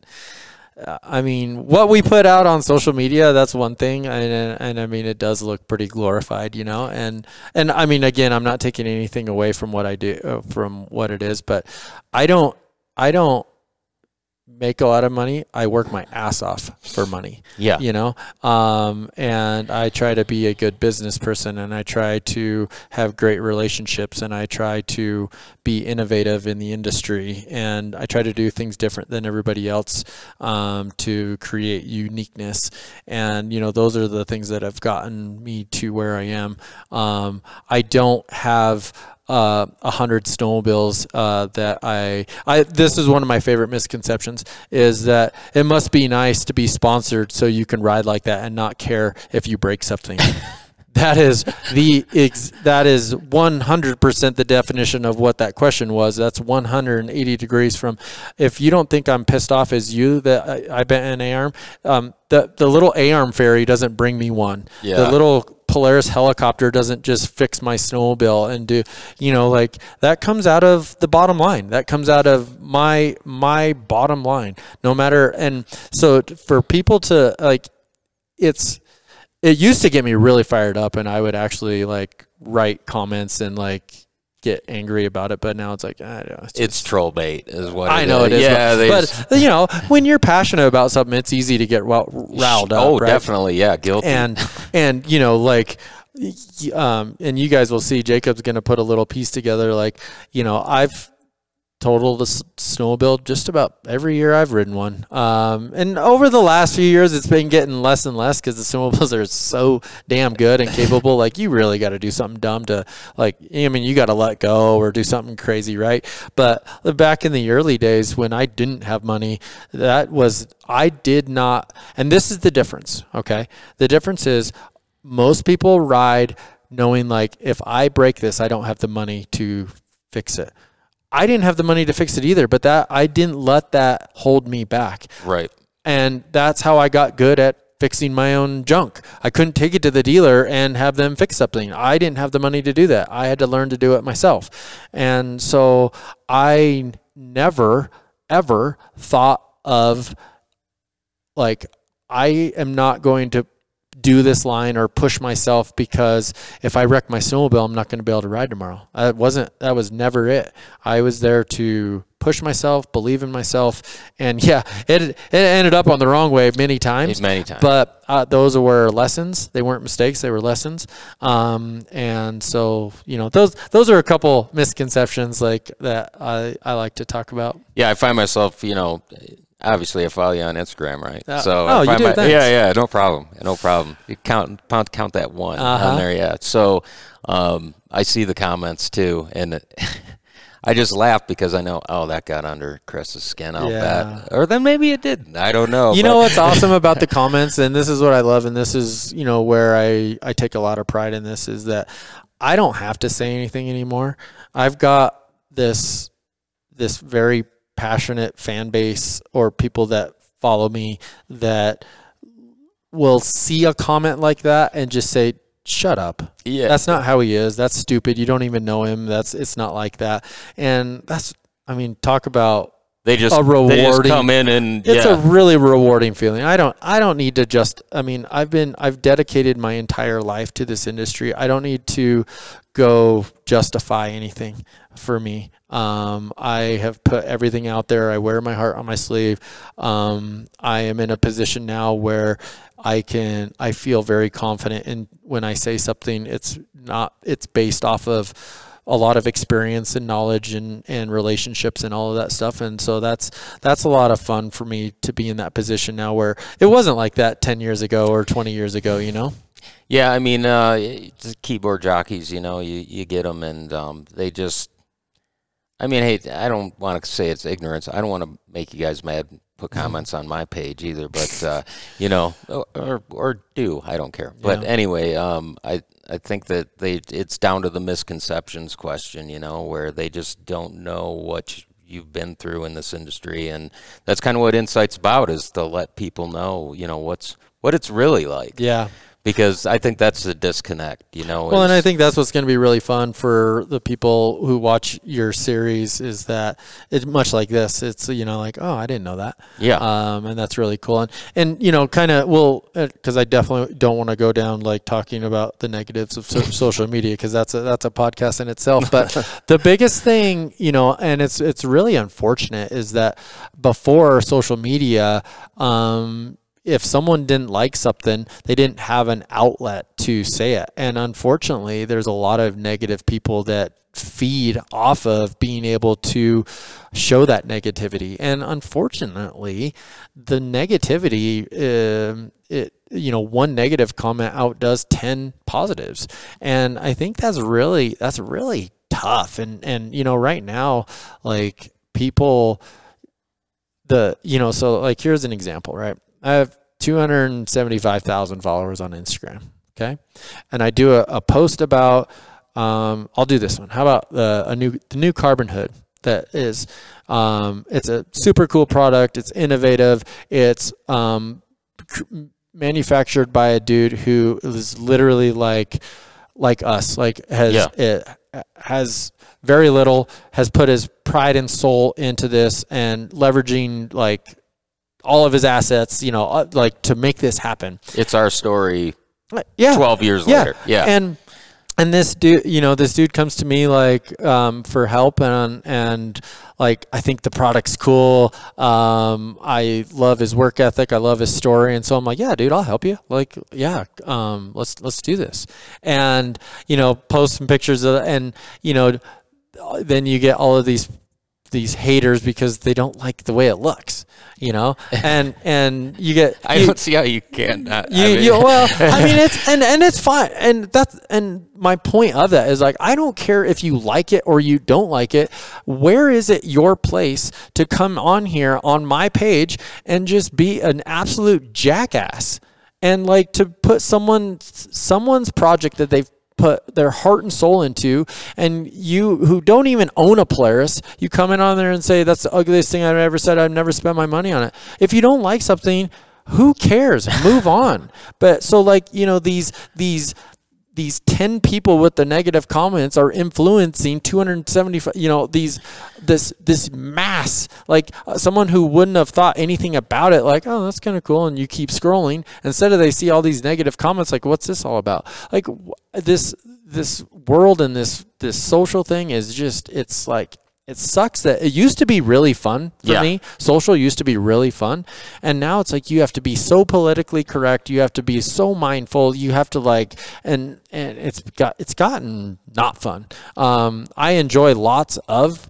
Uh, I mean, what we put out on social media, that's one thing, and and I mean, it does look pretty glorified, you know. And and I mean, again, I'm not taking anything away from what I do, uh, from what it is, but I don't. I don't make a lot of money, I work my ass off for money. Yeah. You know, um, and I try to be a good business person and I try to have great relationships and I try to be innovative in the industry and I try to do things different than everybody else um, to create uniqueness. And, you know, those are the things that have gotten me to where I am. Um, I don't have uh, a hundred snowmobiles uh, that I, I this is one of my favorite misconceptions is that it must be nice to be sponsored so you can ride like that and not care if you break something. that is the ex, that is 100% the definition of what that question was that's 180 degrees from if you don't think i'm pissed off as you that i, I bet an a-arm um, the, the little a-arm fairy doesn't bring me one yeah. the little Polaris helicopter doesn't just fix my snowmobile and do you know like that comes out of the bottom line that comes out of my my bottom line no matter and so for people to like it's it used to get me really fired up and I would actually like write comments and like get angry about it, but now it's like I don't know. It's, it's troll bait, is what I know is. it is. Yeah, but, but you know, when you're passionate about something, it's easy to get well, riled up. Oh, right? definitely, yeah, guilty. And and you know, like. Um, and you guys will see Jacob's going to put a little piece together. Like, you know, I've total the snowmobile just about every year I've ridden one. Um, and over the last few years, it's been getting less and less because the snowmobiles are so damn good and capable. like you really got to do something dumb to like. I mean, you got to let go or do something crazy, right? But back in the early days when I didn't have money, that was I did not. And this is the difference. Okay, the difference is most people ride knowing like if I break this, I don't have the money to fix it. I didn't have the money to fix it either, but that I didn't let that hold me back. Right. And that's how I got good at fixing my own junk. I couldn't take it to the dealer and have them fix something. I didn't have the money to do that. I had to learn to do it myself. And so I never, ever thought of like, I am not going to do this line or push myself because if I wreck my snowmobile, I'm not going to be able to ride tomorrow. That wasn't, that was never it. I was there to push myself, believe in myself. And yeah, it, it ended up on the wrong way many times. Many times. But uh, those were lessons. They weren't mistakes. They were lessons. Um, and so, you know, those, those are a couple misconceptions like that I, I like to talk about. Yeah. I find myself, you know, obviously I follow you on Instagram, right? Uh, so oh, you do? my- Thanks. yeah, yeah, no problem, no problem. You count, count, count that one Uh-huh. on there, yeah. So um, I see the comments too, and I just laugh because I know, oh, that got under Chris's skin. I'll Yeah. bet, or then maybe it didn't. I don't know. you but- know what's awesome about the comments and this is what i love and this is you know where i i take a lot of pride in this is that i don't have to say anything anymore i've got this this very passionate fan base or people that follow me that will see a comment like that and just say shut up. Yeah, that's not how he is. That's stupid. You don't even know him. That's it's not like that. And that's i mean talk about they just a they just come in and it's yeah, a really rewarding feeling. I don't I don't need to just I mean, I've been I've dedicated my entire life to this industry. I don't need to go justify anything for me. Um, I have put everything out there. I wear my heart on my sleeve. Um, I am in a position now where I can I feel very confident and when I say something it's not it's based off of a lot of experience and knowledge and, and relationships and all of that stuff. And so that's that's a lot of fun for me to be in that position now where it wasn't like that 10 years ago or 20 years ago, you know? Yeah, I mean, uh, keyboard jockeys, you know, you, you get them and um, they just, I mean, hey, I don't want to say it's ignorance. I don't want to make you guys mad, put Mm-hmm. comments on my page either, but, uh, you know, or, or do, I don't care. But Yeah. anyway, um, I, I think that they, it's down to the misconceptions question, you know, where they just don't know what you've been through in this industry. And that's kind of what Insight's about is to let people know, you know, what's, what it's really like Yeah. Because I think that's the disconnect, you know. Well, and I think that's what's going to be really fun for the people who watch your series is that it's much like this. It's you know like oh I didn't know that. Yeah. Um, and that's really cool. And and you know kind of well because I definitely don't want to go down like talking about the negatives of so- social media because that's a that's a podcast in itself. But the biggest thing you know, and it's it's really unfortunate is that before social media. Um, if someone didn't like something, they didn't have an outlet to say it. And unfortunately, there's a lot of negative people that feed off of being able to show that negativity. And unfortunately, the negativity, um, it you know, one negative comment outdoes ten positives, and I think that's really that's really tough. And and you know, right now, like people the you know so like here's an example right i have 275000 followers on instagram okay? And i do a, a post about um, i'll do this one. How about the a new the new carbon hood that is um, it's a super cool product. It's innovative. It's um, cr- manufactured by a dude who is literally like like us like has Yeah. it has very little has put his pride and soul into this and leveraging like all of his assets you know uh, like to make this happen it's our story yeah 12 years yeah. later. Yeah. And and this dude, you know, this dude comes to me like um, for help and and like I think the product's cool. Um, I love his work ethic. I love his story, and so I'm like, yeah, dude, I'll help you. Like, yeah, um, let's let's do this. And you know, post some pictures of, and you know, then you get all of these these haters because they don't like the way it looks, you know, and and you get I you- don't see how you can. Not, you, I mean, you well i mean it's and and it's fine and that's and my point of that is like i don't care if you like it or you don't like it where is it your place to come on here on my page and just be an absolute jackass and like to put someone someone's project that they've put their heart and soul into. And you who don't even own a Polaris, you come in on there and say, that's the ugliest thing I've ever said. I've never spent my money on it. If you don't like something, who cares? Move on. But so like, you know, these, these, these 10 people with the negative comments are influencing 275 you know these this this mass. Like uh, someone who wouldn't have thought anything about it like oh that's kind of cool and you keep scrolling instead of they see all these negative comments like what's this all about? Like this this world and this this social thing is just it's like it sucks that it used to be really fun for Yeah. me. Social used to be really fun. And now it's like you have to be so politically correct. You have to be so mindful. You have to like and and it's got it's gotten not fun. Um, I enjoy lots of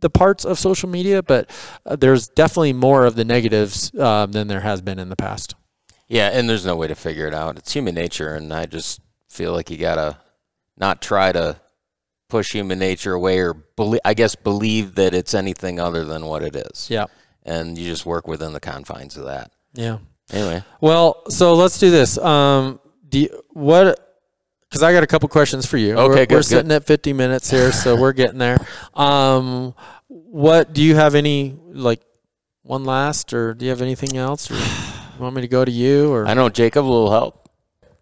the parts of social media, but uh, there's definitely more of the negatives um, than there has been in the past. Yeah, and there's no way to figure it out. It's human nature, and I just feel like you gotta not try to push human nature away, or belie- I guess believe that it's anything other than what it is. Yeah. and you just work within the confines of that. Yeah. Anyway, Well, so let's do this. Um, do you, what? Because I got a couple questions for you. Okay, we're, good, We're good. sitting at 50 minutes here, so we're getting there. Um, what do you have any like one last, or do you have anything else, or you want me to go to you, or I know Jacob will help.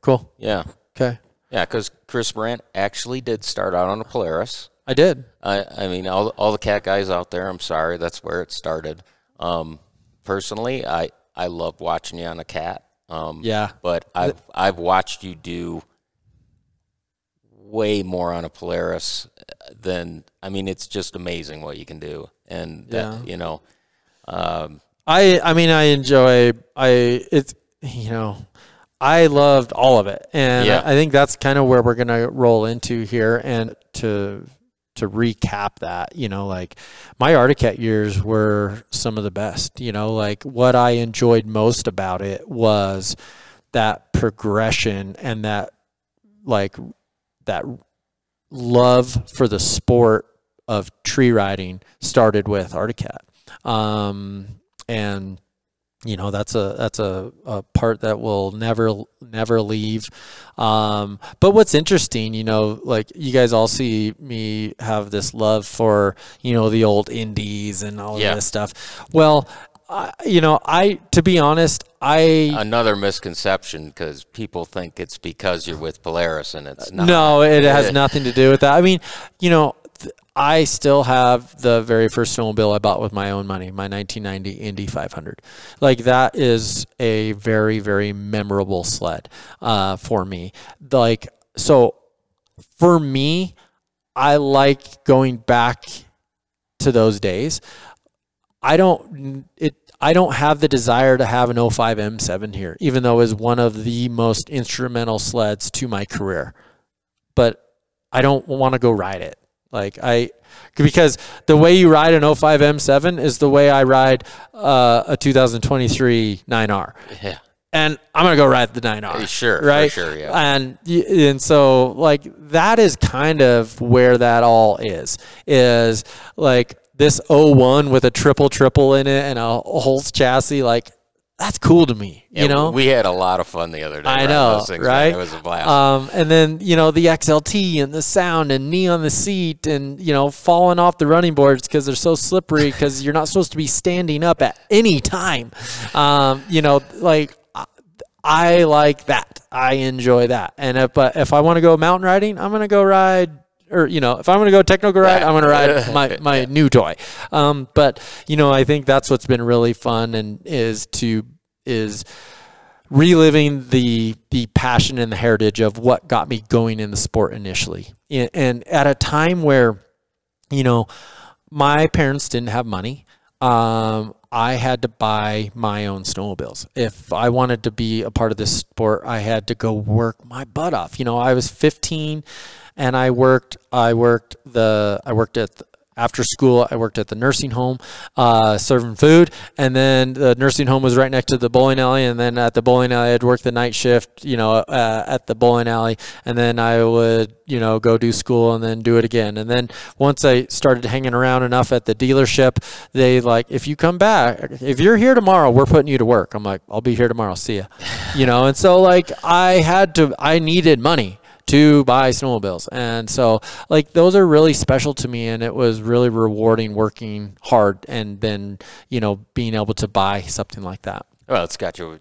cool? Yeah, Okay, yeah, because Chris Burandt actually did start out on a Polaris. I did. I, I mean, all, all the cat guys out there, I'm sorry, that's where it started. Um, personally, I, I love watching you on a cat. Um, Yeah. But I've, I've watched you do way more on a Polaris than, I mean, it's just amazing what you can do. And, that, Yeah. you know, um, I I mean I enjoy I it's you know I loved all of it and Yeah. I, think that's kind of where we're gonna roll into here and to to recap that you know like my Arctic Cat years were some of the best you know like what I enjoyed most about it was that progression and that like that love for the sport of tree riding started with Arctic Cat. Um, and you know that's a that's a, a part that will never never leave um, but what's interesting you know like you guys all see me have this love for you know the old indies and all Yeah. of this stuff well I, you know i to be honest i another misconception because people think it's because you're with Polaris and it's not. No, it has nothing to do with that. I mean, you know, I still have the very first snowmobile I bought with my own money, my 1990 Indy 500. Like that is a very, very memorable sled uh, for me. Like so, for me, I like going back to those days. I don't it I don't have the desire to have an 05 M7 here, even though it was one of the most instrumental sleds to my career. But I don't want to go ride it. Like I because the way you ride an 05 M7 is the way I ride uh, a 2023 9R. Yeah. And I'm going to go ride the 9R. Sure, for Right? sure, yeah. And and so like that is kind of where that all is. Is like this 01 with a triple triple in it and a Holtz chassis like that's cool to me, Yeah, you know? we had a lot of fun the other day. I know, those things, man. right? It was a blast. Um, and then you know the XLT and the sound and knee on the seat and you know falling off the running boards because they're so slippery because you're not supposed to be standing up at any time. Um, you know, like I- I like that. I enjoy that. And if but if I want to go mountain riding, I'm gonna go ride. Or you know, if I'm gonna go techno ride, I'm gonna ride my, my new toy. Um, but you know, I think that's what's been really fun and is to is reliving the the passion and the heritage of what got me going in the sport initially. And, and at a time where you know my parents didn't have money um, i had to buy my own snowmobiles. If i wanted to be a part of this sport i had to go work my butt off. You know i was 15 and i worked i worked the i worked at the, after school, I worked at the nursing home, uh, serving food, and then the nursing home was right next to the bowling alley. And then at the bowling alley, I'd work the night shift, you know, uh, at the bowling alley, and then I would, you know, go do school and then do it again. And then once I started hanging around enough at the dealership, they like, if you come back, if you're here tomorrow, we're putting you to work. I'm like, I'll be here tomorrow. See ya, you know. And so like, I had to, I needed money to buy snowmobiles. And so, like, those are really special to me. And it was really rewarding working hard and then, you know, being able to buy something like that. Well, it's got you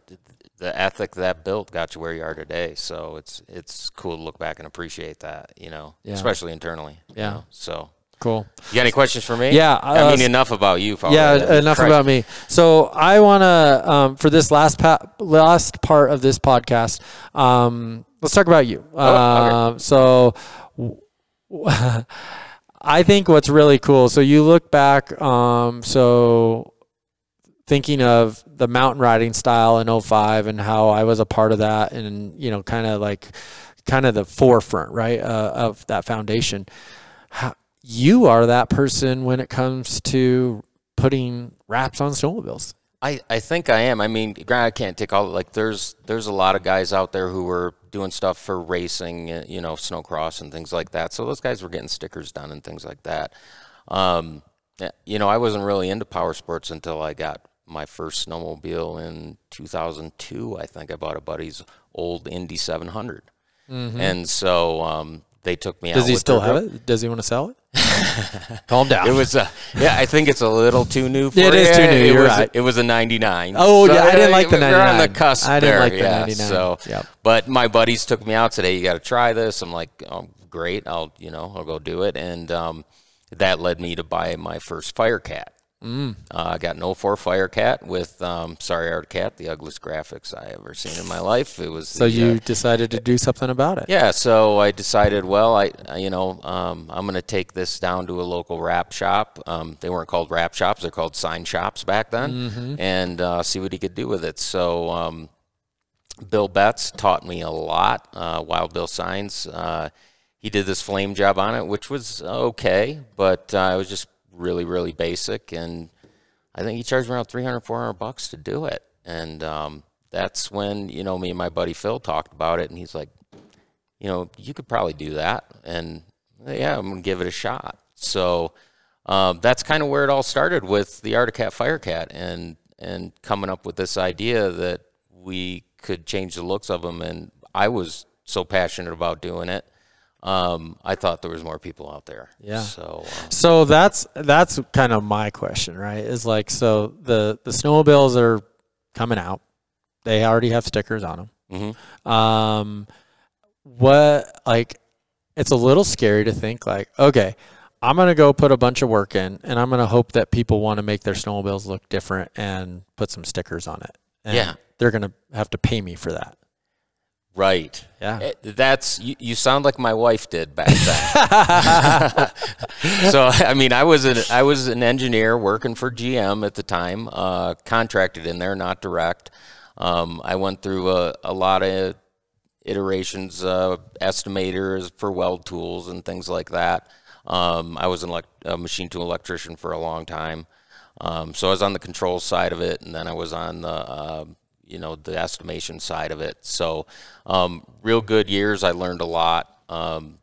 the ethic that built got you where you are today. So it's it's cool to look back and appreciate that, you know, Yeah. especially internally. you Yeah. know. So Cool. you got any questions for me? Yeah, I uh, mean enough about you. Father. Yeah, enough Christ. about me. So I want to um, for this last pa- last part of this podcast. Um, let's talk about you. Oh, okay. Um, so. I think what's really cool. So you look back. Um, so thinking of the mountain riding style in 05 and how I was a part of that, and you know, kind of like, kind of the forefront, right, uh, of that foundation. How, you are that person when it comes to putting wraps on snowmobiles. I, I think I am. I mean, granted, I can't take all. Like, there's there's a lot of guys out there who were doing stuff for racing, uh, you know, snowcross and things like that. So those guys were getting stickers done and things like that. Um, you know, I wasn't really into power sports until I got my first snowmobile in 2002. I think I bought a buddy's old Indy 700, and so um, they took me out. Mm-hmm. Does he still have it? Does he want to sell it? Calm down. It was a yeah. I think it's a little too new. For It is you. too new, It you're was, right. It was a '99. Oh, yeah, I didn't like the We're on the 99. cusp I didn't there, like the yeah, 99. So, Yep. but my buddies took me out today. You got to try this. I'm like, oh, great. I'll you know I'll go do it. And um, that led me to buy my first Firecat. Mm. Uh, I got an 04 Firecat with um, sorry Arctic Cat, the ugliest graphics I ever seen in my life. It was so the, you uh, decided to do something about it. yeah, so I decided, well, I, I- you know, um, I'm going to take this down to a local wrap shop. Um, they weren't called wrap shops; they're called sign shops back then, and uh, see what he could do with it. So um, Bill Betts taught me a lot. Uh, Wild Bill Signs. Uh, he did this flame job on it, which was okay, but uh, it was just really, really basic. And I think he charged around 300, 400 bucks to do it. And um, that's when, you know, me and my buddy Phil talked about it, and he's like, you know, you could probably do that. And yeah, I'm going to give it a shot. So um, that's kind of where it all started with the Arctic Cat Firecat and, and coming up with this idea that we could change the looks of them. And I was so passionate about doing it. Um, I thought there was more people out there. Yeah. So uh, So that's that's kind of my question, right? Is like so the the snowmobiles are coming out. They already have stickers on them. mhm. Um, what like it's a little scary to think like, okay, I'm gonna go put a bunch of work in, and I'm gonna hope that people want to make their snowmobiles look different and put some stickers on it. And Yeah. they're gonna have to pay me for that. Right. Yeah. Eh, That's you, you sound like my wife did back then. so I mean, I was an I was an engineer working for GM at the time, uh, contracted in there, not direct. Um, I went through a, a lot of iterations, uh, estimators for weld tools and things like that. Um, I was an elect- a machine tool electrician for a long time, um, so I was on the control side of it, and then I was on the uh, you know the estimation side of it. So um, real good years. I learned a lot. Um,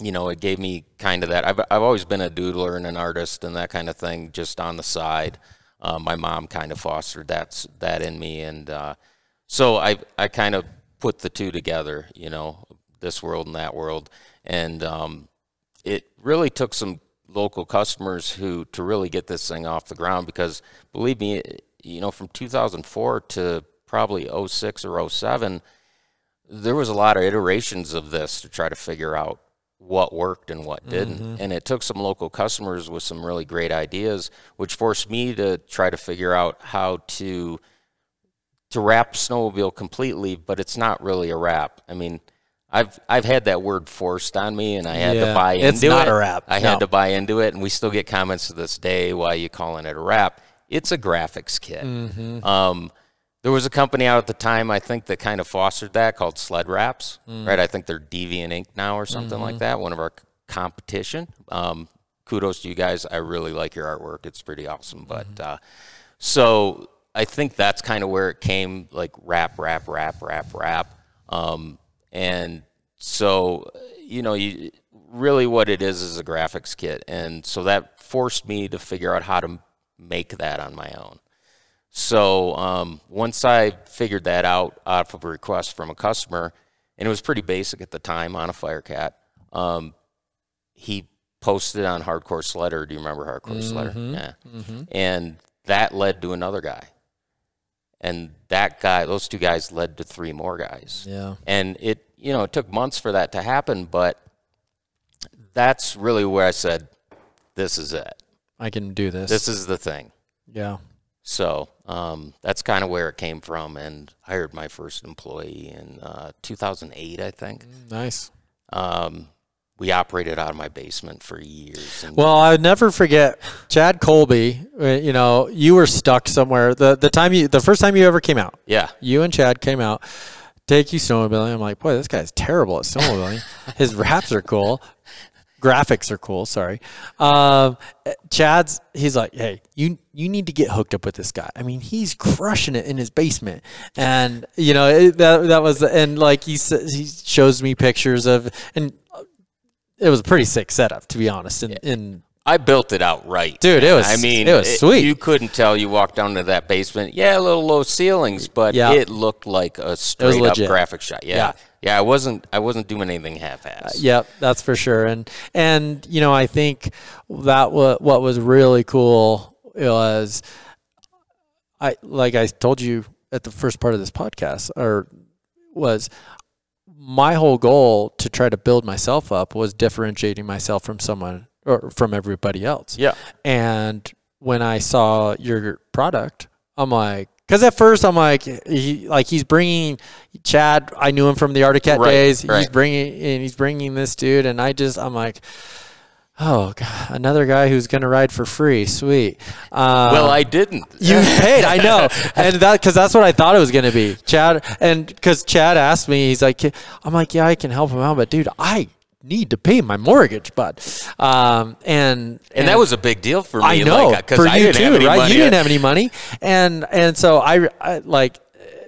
you know, it gave me kind of that. I've I've always been a doodler and an artist and that kind of thing, just on the side. Uh, my mom kind of fostered that that in me, and uh, so I I kind of put the two together. You know, this world and that world, and um, it really took some local customers who to really get this thing off the ground because believe me you know from 2004 to probably 06 or 07 there was a lot of iterations of this to try to figure out what worked and what didn't mm-hmm. and it took some local customers with some really great ideas which forced me to try to figure out how to to wrap snowmobile completely but it's not really a wrap i mean I've I've had that word forced on me, and I had Yeah, to buy into it's not it. a wrap, I no. had to buy into it, and we still get comments to this day. Why you calling it a wrap? It's a graphics kit. Mm-hmm. Um, there was a company out at the time, I think, that kind of fostered that called Sled Wraps, Mm. right? I think they're Deviant Inc. now or something Mm-hmm. like that. One of our competition. Um, kudos to you guys. I really like your artwork. It's pretty awesome. But Mm-hmm. uh, so I think that's kind of where it came, like rap, rap, rap, rap, rap. Um, and so you know, you really what it is is a graphics kit, and so that forced me to figure out how to make that on my own. So um, once I figured that out off of a request from a customer, and it was pretty basic at the time on a Firecat. Um, he posted on Hardcore Sledder. Do you remember Hardcore Sledder? Mhm. Yeah. Mm-hmm. And that led to another guy. And that guy, those two guys led to three more guys. Yeah. And it, you know, it took months for that to happen, but that's really where I said, this is it. I can do this. This is the thing. yeah. So um, that's kind of where it came from, and hired my first employee in uh, 2008, I think. Nice. Um, we operated out of my basement for years. Well, I would never forget Chad Colby. uh, You know, you were stuck somewhere. The the time you the first time you ever came out, yeah, you and Chad came out. Take you snowmobiling. I'm like, boy, this guy's terrible at snowmobiling. His raps are cool. Graphics are cool. Sorry. Um, Chad's. He's like, hey, you you need to get hooked up with this guy. I mean, he's crushing it in his basement, and you know it, that that was and like he says he shows me pictures of and it was a pretty sick setup to be honest. And, and I built it out right, Dude, it was- I mean, it was sweet. You couldn't tell. You walked down to that basement. Yeah, a little low ceilings, but Yeah. it looked like a straight up graphic shot. Yeah. Yeah. Yeah, I wasn't. I wasn't doing anything half-ass. Uh, yep, that's for sure. And and you know, I think that what what was really cool was I like I told you at the first part of this podcast or was my whole goal to try to build myself up was differentiating myself from someone or from everybody else. Yeah. And when I saw your product, I'm like, because at first I'm like, he like he's bringing Chad. I knew him from the Arctic Cat Right, days. He's bringing and he's bringing this dude, and I just I'm like, oh god, another guy who's gonna ride for free. Sweet. Um, Well, I didn't. you paid, I know, and that because that's what I thought it was gonna be, Chad. And because Chad asked me, he's like, I'm like, yeah, I can help him out, but dude, I need to pay my mortgage, bud. Um, and and that was a big deal for me. I know like, 'cause for I you too, right? money. You didn't have any money, and and so I, I like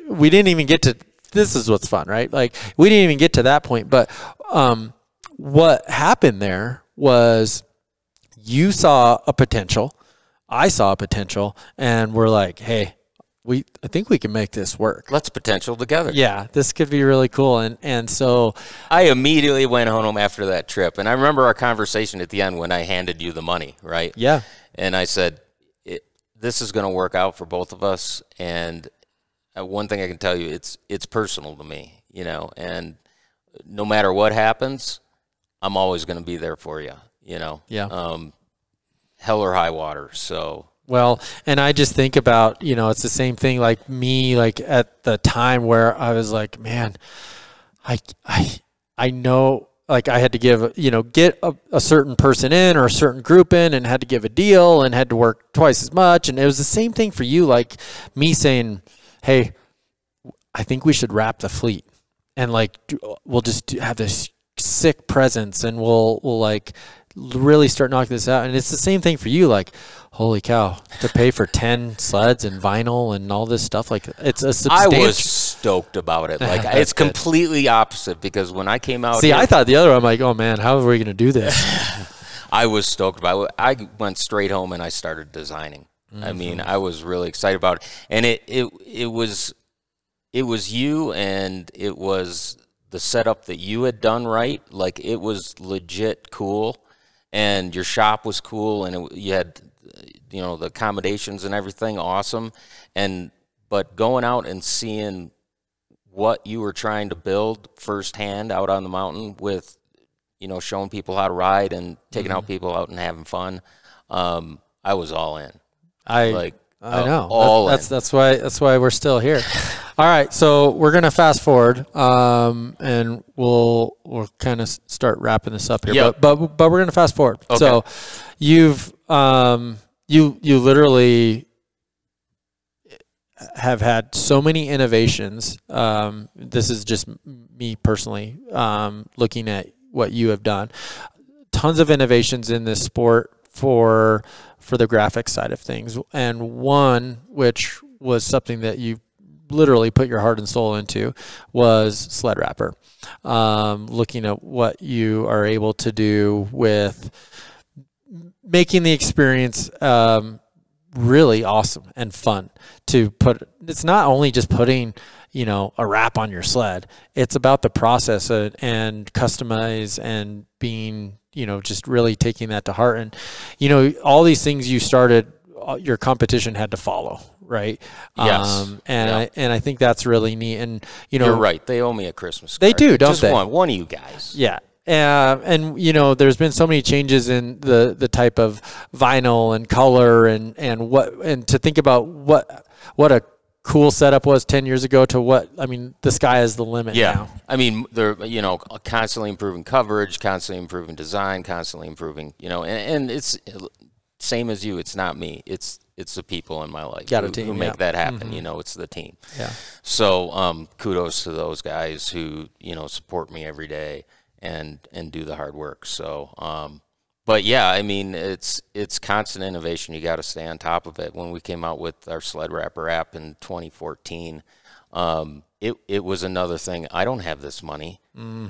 we didn't even get to. This is what's fun, right? Like we didn't even get to that point, but um, what happened there was you saw a potential, I saw a potential, and we're like, hey, we I think we can make this work. Let's potential together. Yeah, this could be really cool, and and so I immediately went home after that trip, and I remember our conversation at the end when I handed you the money, right? yeah, and I said, it, "This is going to work out for both of us." And uh, one thing I can tell you, it's it's personal to me, you know. And no matter what happens, I'm always going to be there for you, you know. Yeah. Um, hell or high water. So Well, and I just think about, you know, it's the same thing like me, like at the time where I was like, man, I, I, I know, like I had to give, you know, get a, a certain person in or a certain group in and had to give a deal and had to work twice as much. And it was the same thing for you, like me saying, hey, I think we should wrap the fleet and like we'll just have this sick presence and we'll we'll like really start knocking this out and it's the same thing for you like holy cow to pay for 10 sleds and vinyl and all this stuff like it's a I substantial was stoked about it. Like it's good. completely opposite because when I came out, see here, i thought the other one i'm like oh man how are we going to do this I was stoked about it. I went straight home and I started designing. I mean, Mm-hmm. I was really excited about it, and it it it was it was you and it was the setup that you had done right. Like it was legit cool, and your shop was cool, and it, you had you know the accommodations and everything awesome, and but going out and seeing what you were trying to build firsthand out on the mountain with you know, showing people how to ride and taking Mm-hmm. out people out and having fun. Um, I was all in. i Like I uh, know. all That- that's in. that's why that's why we're still here. All right, so we're gonna fast forward, um, and we'll we'll kind of start wrapping this up here. Yep. But, but but we're gonna fast forward. Okay. So you've um you you literally have had so many innovations. Um, this is just me personally um, looking at what you have done. Tons of innovations in this sport for for the graphics side of things, and one which was something that you literally put your heart and soul into was sled wrapper. Um, looking at what you are able to do with making the experience um, really awesome and fun to put. It's not only just putting you know a wrap on your sled. It's about the process and, and customize and being you know just really taking that to heart and you know all these things you started uh, your competition had to follow right Yes. um, and Yeah. I, and I think that's really neat and you know You're right. They owe me a Christmas. They do, don't they? Just they? one. One of you guys. yeah. Uh, and you know, there's been so many changes in the, the type of vinyl and color and, and what and to think about what what a cool setup was ten years ago to what I mean, the sky is the limit Yeah, now. I mean, they're you know constantly improving coverage, constantly improving design, constantly improving. You know, and, and it's same as you. It's not me. It's it's the people in my life Got who, team, who yeah. make that happen. You know, it's the team. Yeah. So um, kudos to those guys who you know support me every day and and do the hard work. So, um, but yeah, I mean it's it's constant innovation. You got to stay on top of it. When we came out with our sled wrapper app in 2014, um, it it was another thing. I don't have this money.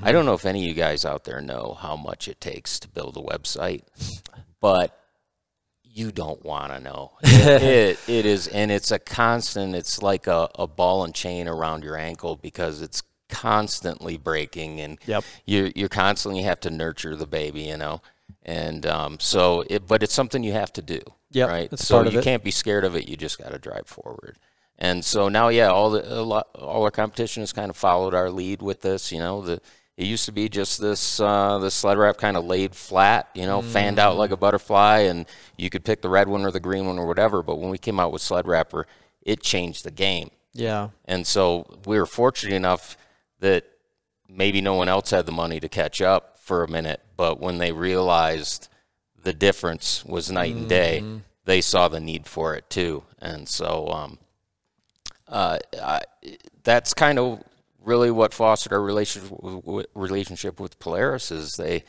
I don't know if any of you guys out there know how much it takes to build a website, but you don't want to know. It, it, it is, and it's a constant. It's like a, a ball and chain around your ankle because it's constantly breaking, and Yep. you you constantly have to nurture the baby, you know. And um, so, it, but it's something you have to do, Yep, right? so you it. can't be scared of it. You just got to drive forward. And so now, yeah, all the a lot, all our competition has kind of followed our lead with this. You know, the it used to be just this uh, this sled wrap kind of laid flat, you know, fanned out like a butterfly, and you could pick the red one or the green one or whatever. But when we came out with sled wrapper, it changed the game. Yeah. And so we were fortunate enough that maybe no one else had the money to catch up for a minute, but when they realized the difference was night and day, they saw the need for it too. And so um, uh, I, that's kind of really what fostered our relationship with, relationship with Polaris is they,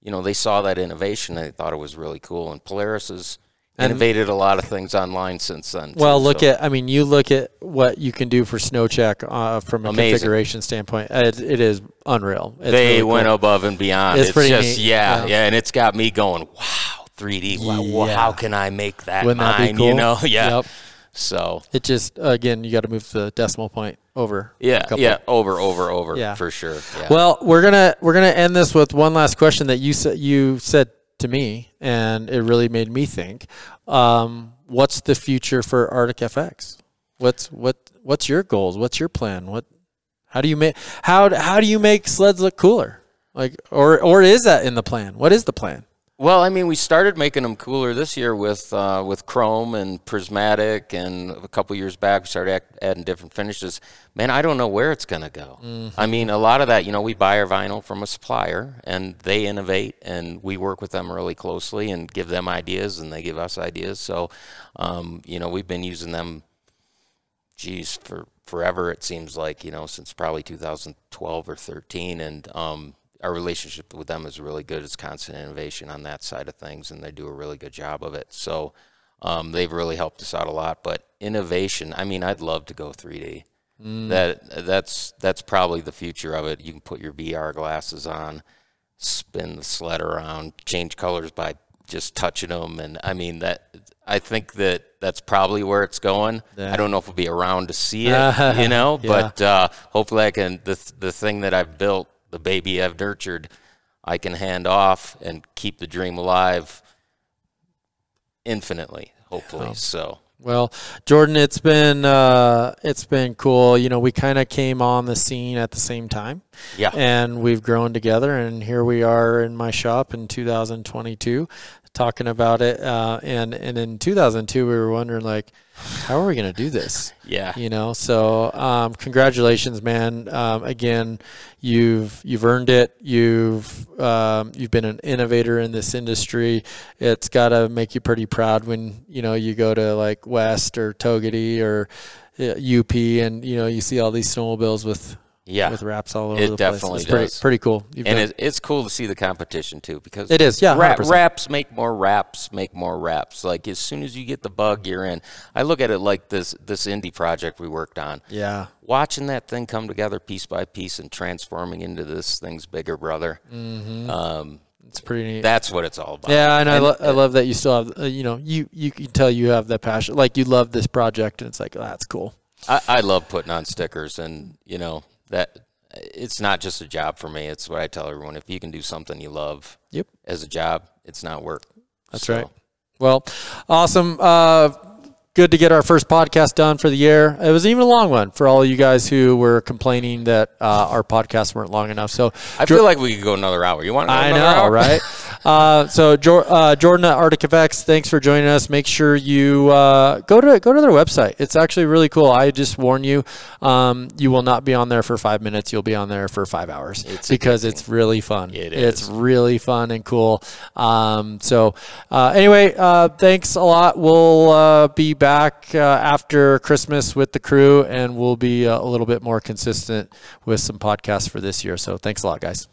you know, they saw that innovation and they thought it was really cool. And Polaris innovated a lot of things online since then. Well, too, look so- at I mean, you look at what you can do for SnowCheck uh, from a Amazing. configuration standpoint. It, it is unreal. It's they really went cool. above and beyond. It's It's, pretty just neat, yeah, yeah. yeah, and it's got me going. Wow, 3D. Wow, well, Yeah. how can I make that Wouldn't that be cool? You know, yeah. Yep. So It just again, you got to move the decimal point over. yeah, yeah, over, over, over, Yeah. for sure. Yeah. Well, we're gonna we're gonna end this with one last question that you said you said to me, and it really made me think. Um, what's the future for Arctic FX? What's what What's your goals? What's your plan? What How do you make how how do you make sleds look cooler? Like or or is that in the plan? What is the plan? Well, I mean, we started making them cooler this year with uh, with chrome and prismatic, and a couple years back we started act- adding different finishes. Man, I don't know where it's gonna go. I mean, a lot of that, you know, we buy our vinyl from a supplier, and they innovate, and we work with them really closely and give them ideas, and they give us ideas. So, um, you know, we've been using them, geez, for forever. It seems like you know, since probably 2012 or 13, and um, our relationship with them is really good. It's constant innovation on that side of things, and they do a really good job of it. So um, they've really helped us out a lot. But innovation, I mean, I'd love to go 3D. That that's that's probably the future of it. You can put your VR glasses on, spin the sled around, change colors by just touching them, and I mean that. I think that that's probably where it's going. Yeah. I don't know if we'll be around to see it, you know, Yeah. but uh, hopefully I can the the thing that I've built, the baby I've nurtured, I can hand off and keep the dream alive infinitely. Hopefully, so Well, Jordan, it's been uh, it's been cool. You know, we kind of came on the scene at the same time, yeah, and we've grown together. And here we are in my shop in 2022, talking about it. Uh, and and in 2002, we were wondering like, how are we going to do this? yeah, You know, so um, congratulations, man. Um, again, you've you've earned it. You've um, you've been an innovator in this industry. It's got to make you pretty proud when you know you go to like West or Togwotee or uh, UP, and you know you see all these snowmobiles with yeah. with wraps all over It the place. definitely It's pretty, does. pretty cool. You've and done- it, it's cool to see the competition too because It is, yeah, Rap, 100%. wraps make more wraps, make more wraps. Like as soon as you get the bug, you're in. I look at it like this this Indy project we worked on. yeah, Watching that thing come together piece by piece and transforming into this thing's bigger brother. Mm-hmm. Um, It's pretty neat. That's what it's all about. yeah, and, I, lo- I love that you still have, uh, you know, you you can tell you have that passion, like you love this project, and it's like oh, that's cool. I, I love putting on stickers, and you know that it's not just a job for me. It's what I tell everyone: if you can do something you love, Yep. as a job, it's not work. That's So, right. Well, awesome. Uh, good to get our first podcast done for the year. It was even a long one for all of you guys who were complaining that uh, our podcasts weren't long enough. So I feel like we could go another hour. You want? I know, hour? right? uh, so Jor- uh, Jordan at Arctic FX, thanks for joining us. Make sure you uh, go to go to their website. It's actually really cool. I just warn you, um, you will not be on there for five minutes. You'll be on there for five hours It's because it's really fun. It It's really fun and cool. Um, so uh, anyway, uh, thanks a lot. We'll uh, be back uh, after Christmas with the crew, and we'll be uh, a little bit more consistent with some podcasts for this year. So thanks a lot, guys.